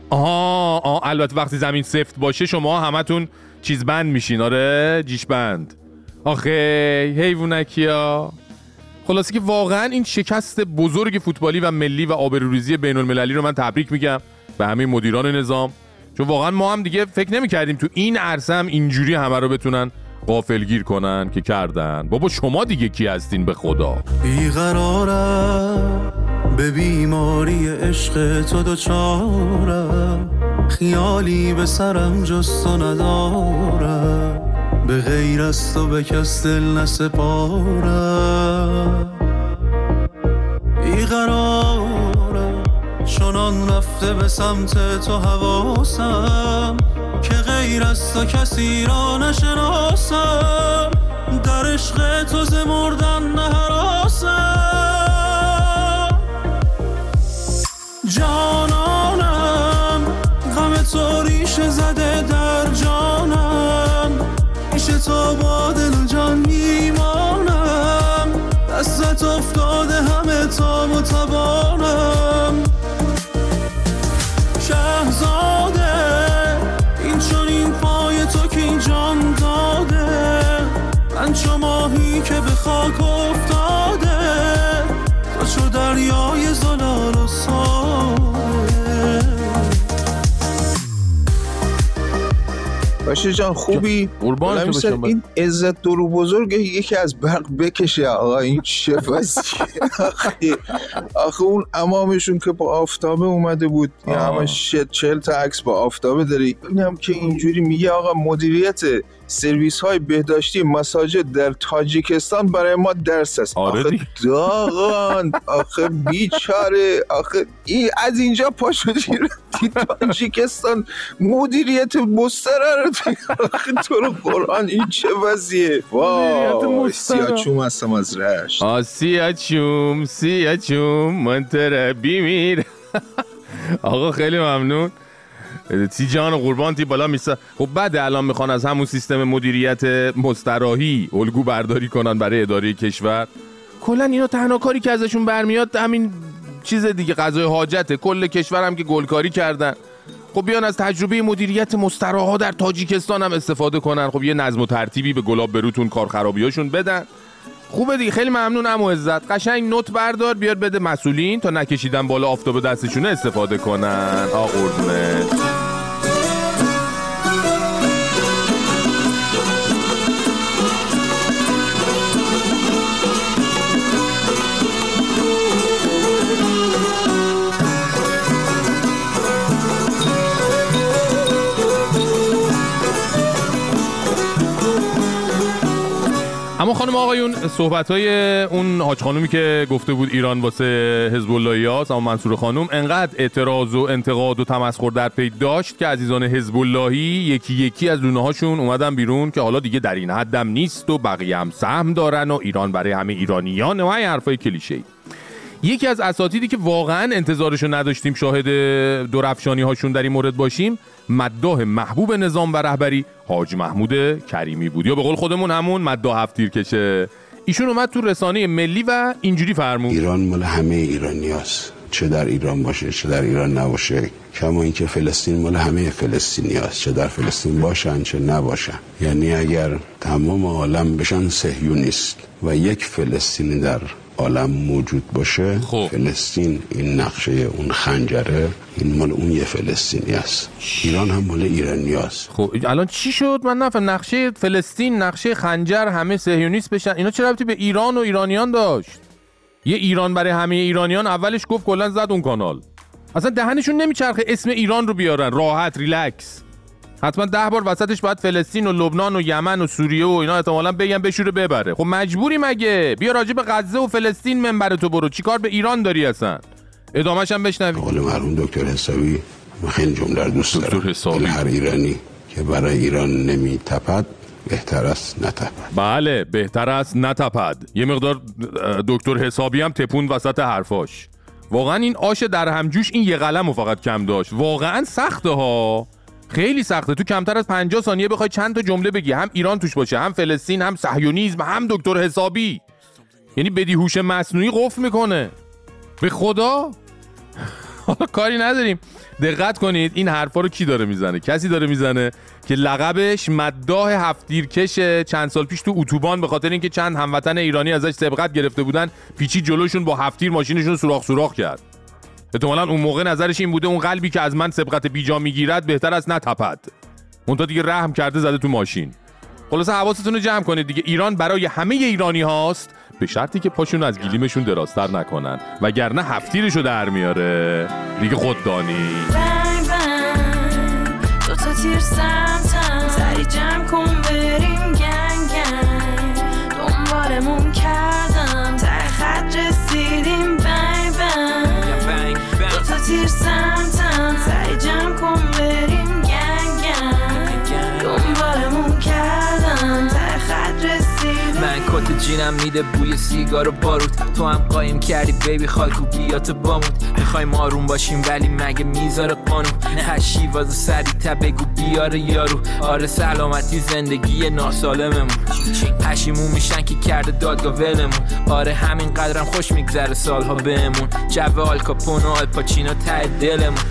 آها آه البته وقتی زمین سفت باشه شما همتون چیز بند میشین. آره جیش بند آخه حیوونکیا خلاصه که واقعا این شکست بزرگ فوتبالی و ملی و آبروریزی بین المللی رو من تبریک میگم. به همه مدیران نظام چون واقعا ما هم دیگه فکر نمی‌کردیم تو این عرصه هم اینجوری همه رو بتونن غافلگیر کنن که کردن. بابا شما دیگه کی هستین به خدا؟ بیقرارم به بیماری عشق تو دوچارم خیالی به سرم جز تو ندارم. به غیر از تو به کس دل نسپارم. بیقرارم چنان رفته به سمت تو حواسم که غیر از تو کسی را نشناسم. در عشق تو ز مردن نهراسم. جانانم غم تو ریشه زده در جانم. پیش تو با دل جان باشه جان خوبی؟ قربان تو بشم. این عزت درو بزرگ یکی از برق بکشه. آقا این چه آخه آخه اون امامشون که با آفتابه اومده بود. این آه. همه شت چل تا عکس با آفتابه داری اینم که اینجوری میگه آقا مدیریت سرویس های بهداشتی مساجد در تاجیکستان برای ما درس است. آره آخه. داغان. آخه بیچاره. آخه این از اینجا پا شدی تاجیکستان مدیریت مستره رو تو رو قرآن این چه وضعیه؟ وای مستره. سیاچوم هستم از رشت. آسیا چوم سیا چوم منتره بیمیر آقا خیلی ممنون. تی جان و قربان تی بالا میسا. خب بعد الان می‌خوان از همون سیستم مدیریت مستراحی الگو برداری کنن برای اداره کشور. کلا اینا تنها کاری که ازشون برمیاد همین چیز دیگه غذای حاجته. کل کشور هم که گلکاری کردن. خب بیان از تجربه مدیریت مستراها در تاجیکستان هم استفاده کنن. خب یه نظم و ترتیبی به گلاب بروتون کار خرابیاشون بدن. خوبه دیگه. خیلی ممنون امو عزت. قشنگ نوت بردار بیار بده مسئولین تا نکشیدن بالا آفتاب دستشونه استفاده کنن. آ خانم آقایون صحبت های اون حاج خانومی که گفته بود ایران واسه حزب اللهی هاست اما منصور خانوم انقدر اعتراض و انتقاد و تمسخر در پی داشت که عزیزان حزب اللهی یکی یکی از لونه هاشون اومدن بیرون که حالا دیگه در این حدم نیست و بقیه هم سهم دارن و ایران برای همه ایرانیان و این حرفای کلیشه ای یکی از اساتیدی که واقعا انتظارشو نداشتیم شاهد درفشانی هاشون در این مورد باشیم مداح محبوب نظام و رهبری حاج محمود کریمی بود. یا به قول خودمون همون مداح هفتیر کشه. ایشون اومد تو رسانه ملی و اینجوری فرمود. ایران مال همه ایرانی هست. چه در ایران باشه چه در ایران نباشه. کما اینکه فلسطین مال همه فلسطینی هست. چه در فلسطین باشن چه نباشن. یعنی اگر تمام عالم بشن سهیونیست و یک فلسطینی در عالم موجود باشه فلسطین این نقشه اون خنجره این مال اون یه فلسطینی است. ایران هم مال ایرانی هست خب الان چی شد؟ من نفهم. نقشه فلسطین نقشه خنجر همه صهیونیست بشن. اینا چه ربطی به ایران و ایرانیان داشت؟ یه ایران برای همه ایرانیان اولش گفت کلا زد اون کانال. اصلا دهنشون نمیچرخه اسم ایران رو بیارن. راحت ریلکس. حتما ده بار وسطش باید فلسطین و لبنان و یمن و سوریه و اینا احتمالاً بگن بشوره ببره. خب مجبوری مگه؟ بیا راجع به غزه و فلسطین منبر تو برو. چیکار به ایران داری اصلا؟ ادامهش هم بشنوی قول مرحوم دکتر حسابی من خیلی جمله رو دوست دارم. دل هر ایرانی که برای ایران نمی تپد بهتر است نتپد. بله بهتر است نتپد. یه مقدار دکتر حسابی هم تپون وسط حرفاش. واقعا این آش در همجوش این یه قلم رو فقط کم داشت. واقعا سخته ها. خیلی سخته. تو کمتر از 50 ثانیه بخوای چند تا جمله بگی. هم ایران توش باشه هم فلسطین هم صهیونیسم هم دکتر حسابی. یعنی بدی هوش مصنوعی قفل می‌کنه. به خدا؟ حالا کاری نداریم. دقت کنید این حرفا رو کی داره می‌زنه؟ کسی داره می‌زنه که لقبش مداح هفتیرکش چند سال پیش تو اتوبان به خاطر اینکه چند هموطن ایرانی ازش سبقت گرفته بودن پیچی جلوشون با هفتیر ماشینشون سوراخ سوراخ کرد. احتمالاً اون موقع نظرش این بوده اون قلبی که از من سبقت بیجا می‌گیرد بهتر از نتپد. اون تا دیگه رحم کرده زده تو ماشین. خلاصه حواستون رو جمع کنید دیگه. ایران برای همه ایرانی هاست. به شرطی که پاشون از گلیمشون درازتر نکنن. وگرنه هفتیرشو در میاره. دیگه خوددانی بنگ بنگ دو تا تیر سمتم. سری جمع کن. جینم میده بوی سیگار و باروت تو هم قایم کردی بیبی خالکو بیات بامود. می‌خوایم آروم باشیم ولی مگه می‌ذاره قانون؟ خشی واسه سری تا بگو بیاره یارو. آره سلامتی زندگی ناسالممون. پشیمون میشن که کرده دادگاه ولمون. آره همین قدرم خوش میگذره سالها بهمون. جو آلکاپون و آلپاچینو ته دلمون.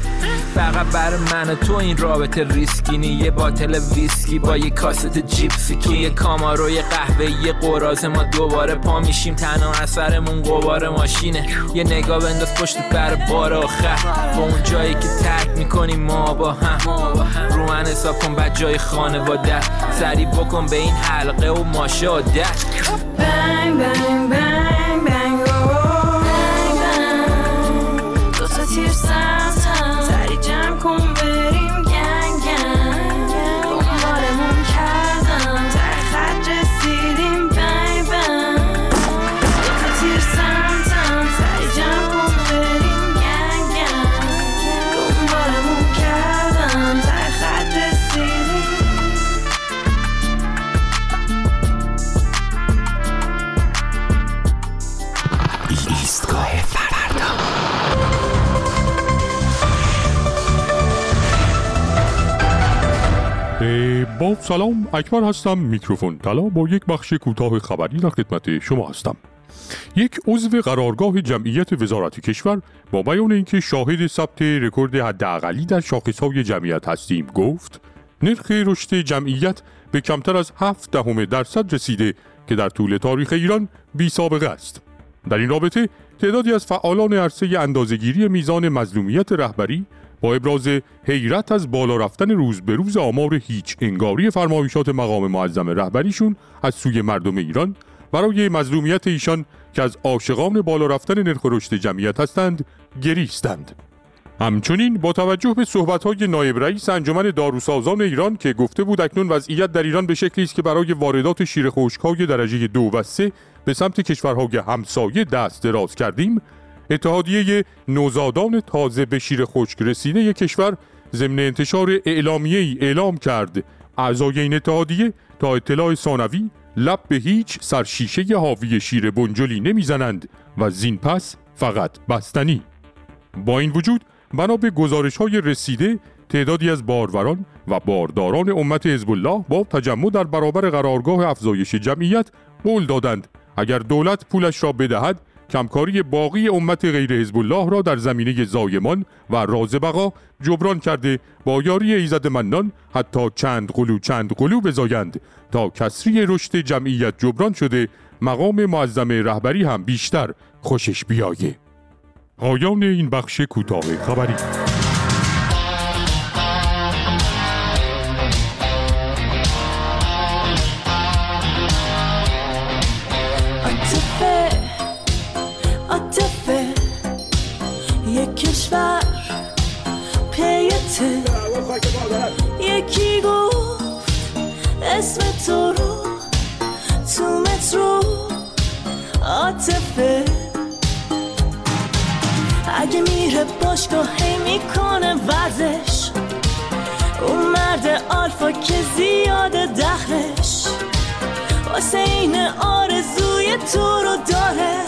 فقط برای من تو این رابطه ریسکینی. یه باتل ویسکی با یه کاست جیپسی. توی کاماروی قهوه یه قراز ما دوباره پا میشیم تنها اثرمون قبار ماشینه. یه نگاه بنداز پشت پر بار آخر. با اون جایی که ترک می‌کنیم ما با هم. رو من حساب کن بعد جای خانواده. سری بکن به این حلقه و ماشه عادت. بنگ بنگ بنگ سلام اکبر هستم میکروفون. طلا با یک بخش کوتاه خبری در خدمت شما هستم. یک عضو قرارگاه جمعیت وزارت کشور با بیان اینکه شاهد ثبت رکورد حداقلی در شاخصهای جمعیت هستیم گفت نرخ رشد جمعیت به کمتر از 7 دهم درصد رسیده که در طول تاریخ ایران بی سابقه است. در این رابطه تعدادی از فعالان عرصه اندازهگیری میزان مظلومیت رهبری ابراز حیرت از بالا رفتن روز به روز آمار هیچ انگاری فرمایشات مقام معظم رهبریشون از سوی مردم ایران برای مظلومیت ایشان که از عاشقان بالا رفتن نرخ رشد جمعیت هستند گریستند. همچنین با توجه به صحبت‌های نایب رئیس انجمن داروسازان ایران که گفته بود اکنون وضعیت در ایران به شکلی است که برای واردات شیر خشک‌های درجه دو و سه به سمت کشورهای همسایه دست دراز کردیم اتحادیه نوزادان تازه به شیر خشک رسیده کشور ضمن انتشار اعلامیه ای اعلام کرد. اعضای این اتحادیه تا اطلاع ثانوی لب به هیچ سرشیشه حاوی شیر بنجلی نمی‌زنند و زین پس فقط بستنی. با این وجود بنا به گزارش های رسیده تعدادی از باروران و بارداران امت حزب الله با تجمع در برابر قرارگاه افزایش جمعیت قول دادند. اگر دولت پولش را بدهد کمکاری باقی امت غیر حزب الله را در زمینه زایمان و راز بقا جبران کرده با یاری ایزد منان حتی چند قلو چند قلو بزایند تا کسری رشد جمعیت جبران شده مقام معظم رهبری هم بیشتر خوشش بیایه. پایان این بخش کوتاه خبری پیته یکی گفت اسم تو رو تو مترو عاطفه. اگه میره باشگاه هی می‌کنه ورزش. اون مرد آلفا که زیاده دخلش واسه این آرزوی تو رو داره.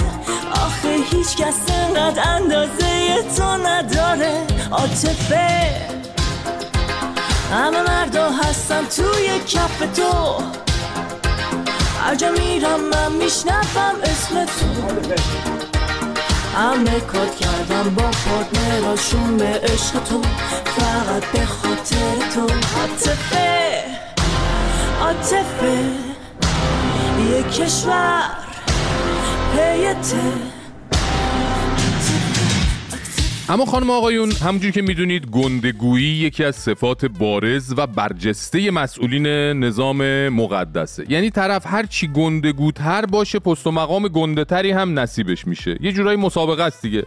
آخه هیچ کس انقدر اندازه تو عاطفه. همه مردا هستن توی کف تو. هر میرم من میشنفم اسم تو. همه کات کردم با پارتنراشون به عشق تو. فقط به خاطر تو. عاطفه. عاطفه. یه کشور. پیته اما خانم آقایون همونجور که می‌دونید گندگویی یکی از صفات بارز و برجسته مسئولین نظام مقدسه. یعنی طرف هر چی گندگوتر باشه پست و مقام گندهتری هم نصیبش میشه. یه جورایی مسابقه است دیگه.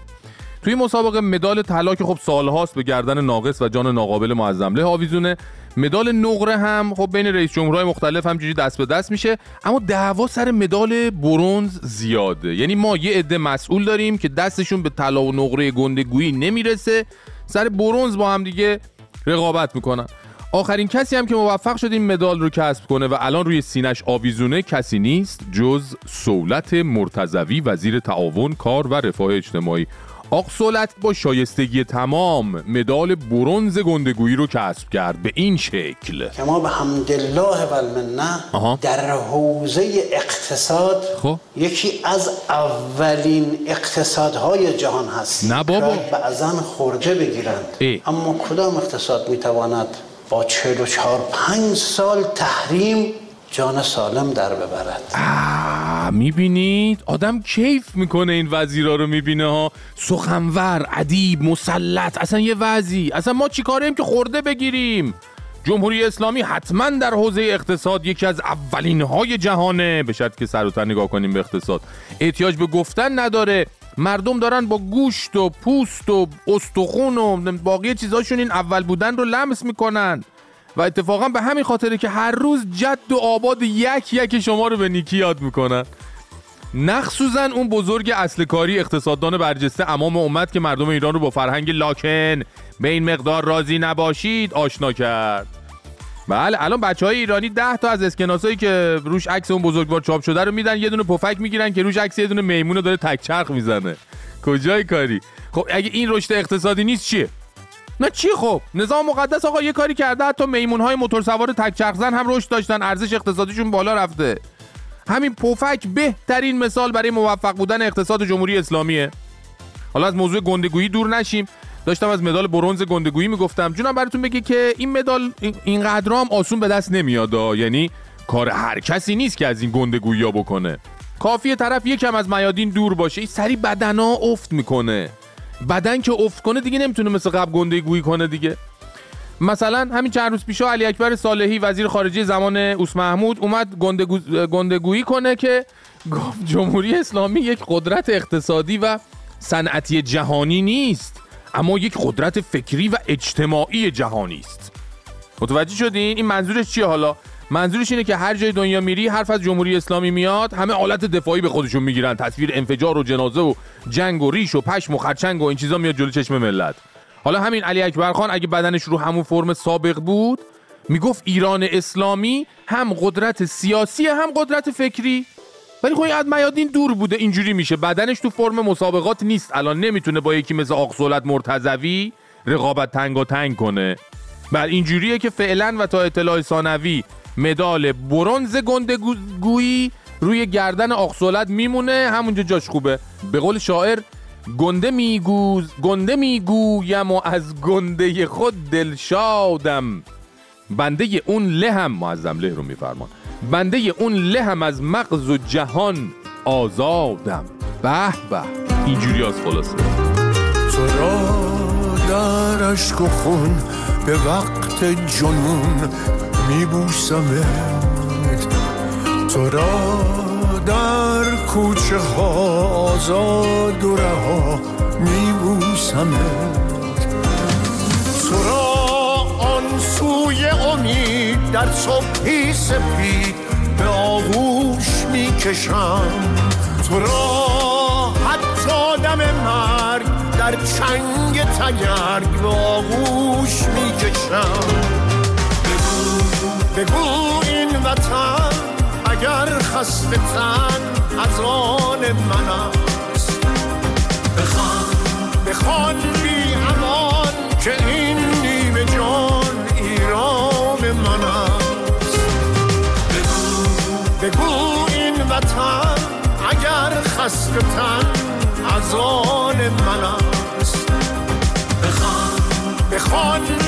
توی مسابقه مدال طلا که خب سالهاست به گردن ناقص و جان ناقابل معظمله آویزونه. مدال نقره هم خب بین رئیس جمهورهای مختلف همجوری دست به دست میشه اما دعوا سر مدال برونز زیاده. یعنی ما یه عده مسئول داریم که دستشون به طلا و نقره گندگویی نمی‌رسه سر برونز با هم دیگه رقابت می‌کنن. آخرین کسی هم که موفق شد این مدال رو کسب کنه و الان روی سینش آویزونه کسی نیست جز سولت مرتزوی وزیر تعاون کار و رفاه اجتماعی. آق سولت با شایستگی تمام مدال برونز گندگویی رو کسب کرد به این شکل. که ما به حمدالله و المنه در حوزه اقتصاد خب. یکی از اولین اقتصادهای جهان هستیم نه بابا. بعضا خورده بگیرند. ای. اما کدام اقتصاد می‌تواند با 44 5 سال تحریم جان سالم در ببرد. می‌بینید؟ آدم کیف می‌کنه این وزیرا رو می‌بینه ها. سخنور ادیب مسلط اصلا یه وضعی. اصلا ما چیکاریم که خورده بگیریم؟ جمهوری اسلامی حتما در حوزه اقتصاد یکی از اولین های جهانه. به شرط که سر و نگاه کنیم به اقتصاد. احتیاج به گفتن نداره. مردم دارن با گوشت و پوست و استخون و باقی چیزاشون این اول بودن رو لمس می‌کنن. و اتفاقا به همین خاطره که هر روز جد و آباد یک یک شما رو به نیکی یاد می‌کنن. مخصوصا اون بزرگ اصل کاری اقتصاددان برجسته امام امت که مردم ایران رو با فرهنگ لاکن به این مقدار راضی نباشید آشنا کرد. بله الان بچه های ایرانی ده تا از اسکناسایی که روش عکس اون بزرگوار چاپ شده رو میدن یه دونه پفک می‌گیرن که روش عکس یه دونه میمون داره تک چرخ می‌زنه. کجای کاری؟ خب اگه این رشد اقتصادی نیست چیه؟ نه چی خب؟ نظام مقدس آقا یه کاری کرده حتی میمون های موتور سوار تک هم رشد داشتن ارزش اقتصادیشون بالا رفته. همین پفک بهترین مثال برای موفق بودن اقتصاد جمهوری اسلامیه. حالا از موضوع گندگویی دور نشیم. داشتم از مدال برونز گندگویی می‌گفتم. جونم براتون بگه که این مدال این- اینقدر هم آسون به دست نمیاد. یعنی کار هر کسی نیست که از این گندگویی ها بکنه. کافیه طرف یکم از میادین دور باشه. سری بدنا افت می‌کنه. بدن که افت کنه دیگه نمی‌تونه مثل قبل گندگویی کنه دیگه. مثلا همین چند روز پیشا علی اکبر صالحی وزیر خارجه زمان اوس محمود اومد گندگو... گندگویی کنه که گفت جمهوری اسلامی یک قدرت اقتصادی و صنعتی جهانی نیست اما یک قدرت فکری و اجتماعی جهانی است. متوجه شدین؟ این منظورش چیه حالا؟ منظورش اینه که هر جای دنیا میری حرف از جمهوری اسلامی میاد همه آلت دفاعی به خودشون می‌گیرن. تصویر انفجار و جنازه و جنگ و ریش و پشم و خرچنگ و این چیزا میاد جلو چشم ملت. حالا همین علی اکبر خان اگه بدنش رو همون فرم سابق بود می‌گفت ایران اسلامی هم قدرت سیاسی هم قدرت فکری. ولی خب از میادین دور بوده اینجوری میشه. بدنش تو فرم مسابقات نیست. الان نمی‌تونه با یکی مثل آقسولت مرتضوی رقابت تنگ تنگ کنه. بل اینجوریه که فعلا و تا اطلاع ثانوی مدال برونز گندگویی روی گردن آقسولت میمونه. همونجا جاش خوبه. به قول شاعر گنده میگوز گنده می‌گویم و از گنده خود دلشادم بنده اون لهم معظم له رو میفرمان. بنده اون لهم از مغز و جهان آزادم. به به اینجوری از خلاصه. تو را در عشق و خون به وقت جنون میبوسمت. تو را در کوچه ها آزاد و رها میبوسمت. تو را آن سوی امید در صبحی سپید به آغوش می‌کشم. تو را حتی دم مرگ در چنگ تگرگ به آغوش می‌کشم. بگو این وطن اگر خسته تن از آن من است. بخوان بخوان بی امان که این نیمه جان ایران من است. بگو بگو این وطن اگر خسته تن از آن من است. بخوان بخوان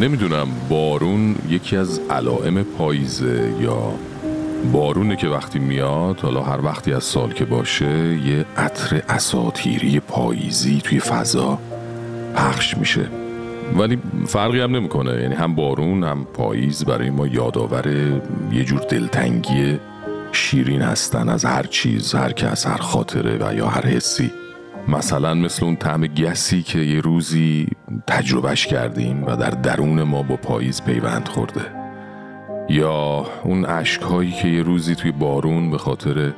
نمی‌دونم بارون یکی از علائم پاییزه یا بارونه که وقتی میاد حالا هر وقتی از سال که باشه یه عطر اساتیری پاییزی توی فضا پخش میشه. ولی فرقی هم نمی‌کنه. یعنی هم بارون هم پاییز برای ما یادآور یه جور دلتنگی شیرین هستن از هر چیز هر کس هر خاطره و یا هر حسی. مثلا مثل اون طعم گسی که یه روزی تجربهش کردیم و در درون ما با پاییز پیوند خورده. یا اون اشکهایی که یه روزی توی بارون به خاطر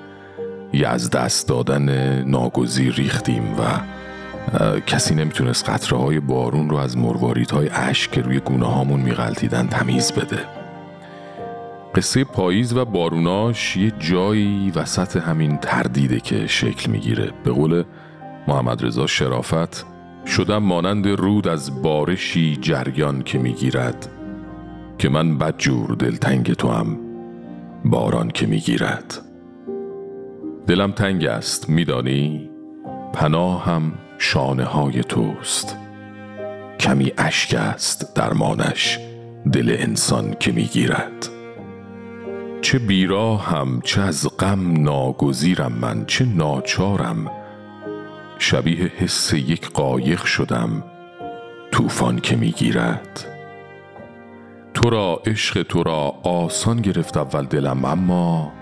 یه از دست دادن ناگزیر ریختیم و کسی نمی‌تونست قطره های بارون رو از مروارید های اشک که روی گونه هامون میغلطیدن تمیز بده. قصه پاییز و باروناش یه جایی وسط همین تردیده که شکل می‌گیره. به قول محمد رضا شرافت شدم مانند رود از بارشی جریان که می‌گیرد که من بدجور دلتنگ تو هم باران که می‌گیرد. دلم تنگ است میدانی؟ پناهم شانه های توست. کمی اشک است درمانش دل انسان که می‌گیرد. چه بیراهم چه از غم ناگزیرم من چه ناچارم شبیه حس یک قایق شدم طوفان که می‌گیرد. تو را عشق تو را آسان گرفت اول دلم اما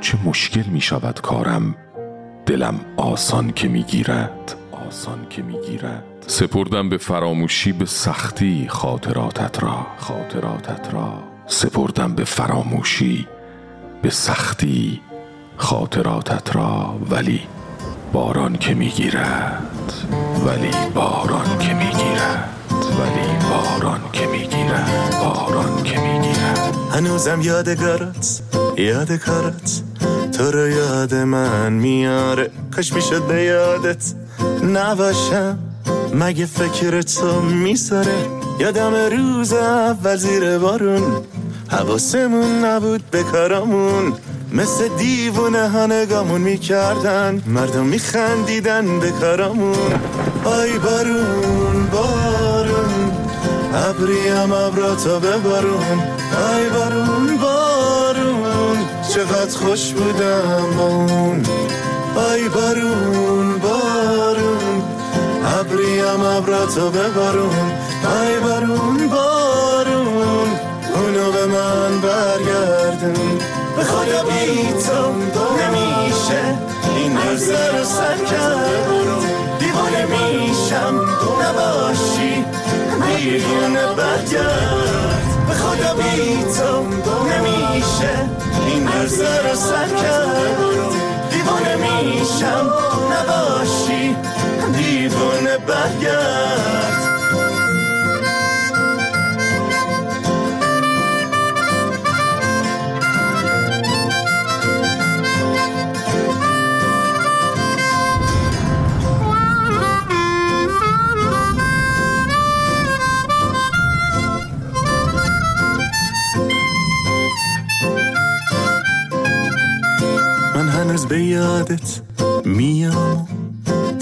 چه مشکل می شود کارم؟ دلم آسان که می‌گیرد آسان که می‌گیرد. سپردم به فراموشی به سختی خاطراتت را خاطراتت را. سپردم به فراموشی به سختی خاطراتت را. ولی باران که می‌گیرد ولی باران که می‌گیرد ولی باران که می‌گیرد باران که می‌گیرد. هنوزم یادگارت یادگارت تو رو یاد من میاره. کاش می‌شد به یادت نباشم مگه فکر تو میساره؟ یادم روز اول زیر بارون حواسمون نبود به کارامون. مثل دیوونه ها نگامون می‌کردن. مردم میخندیدن به کارامون. آی بارون بارون ابریم ابراتو ببارون آی بارون بارون چقدر خوش بودم با اون. آی بارون بارون ابریم ابراتو ببارون آی بارون بارون اونو به من برگردون. به خدا بی تو نمیشه. این روزه رو سر کرد. دیوانه میشم. نباشی. دیوونه برگرد. به خدا بی تو نمیشه. این روزه رو سر کرد. دیوانه میشم. نباشی. دیوونه برگرد. یادت میام.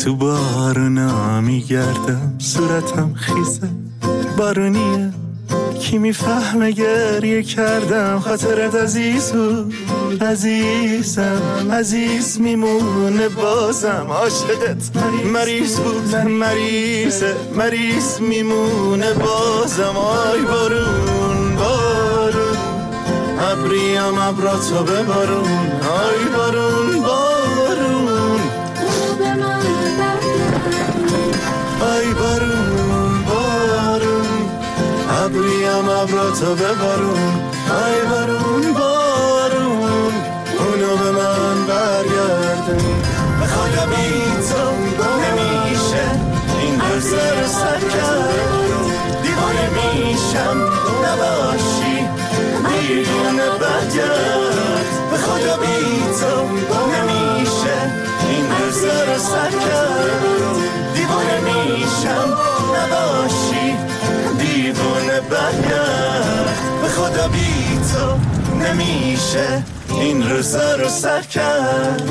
تو بارونا میگردم صورتم خیزه. بارونیه. کی می‌فهمه گریه کردم. خاطرت عزیز بود عزیزم. عزیز میمونه بازم. عاشقت مریض بود. مریضه مریض میمونه بازم. آی بارون بارون. ابریم ابراتو ببارون آی بارون. ابراتو ببارون ای بارون بارون اونو به من برگردون. بخوایا بی تو نمیشه. این درس رو سر کردون دیوانه میشم. نباشی. می‌دونه برگرد. بخوایا بی تو نمیشه. این درس رو سر کردون دیوانه میشم. برگرد به خدا بی تو نمیشه. این روزا رو سر کرد.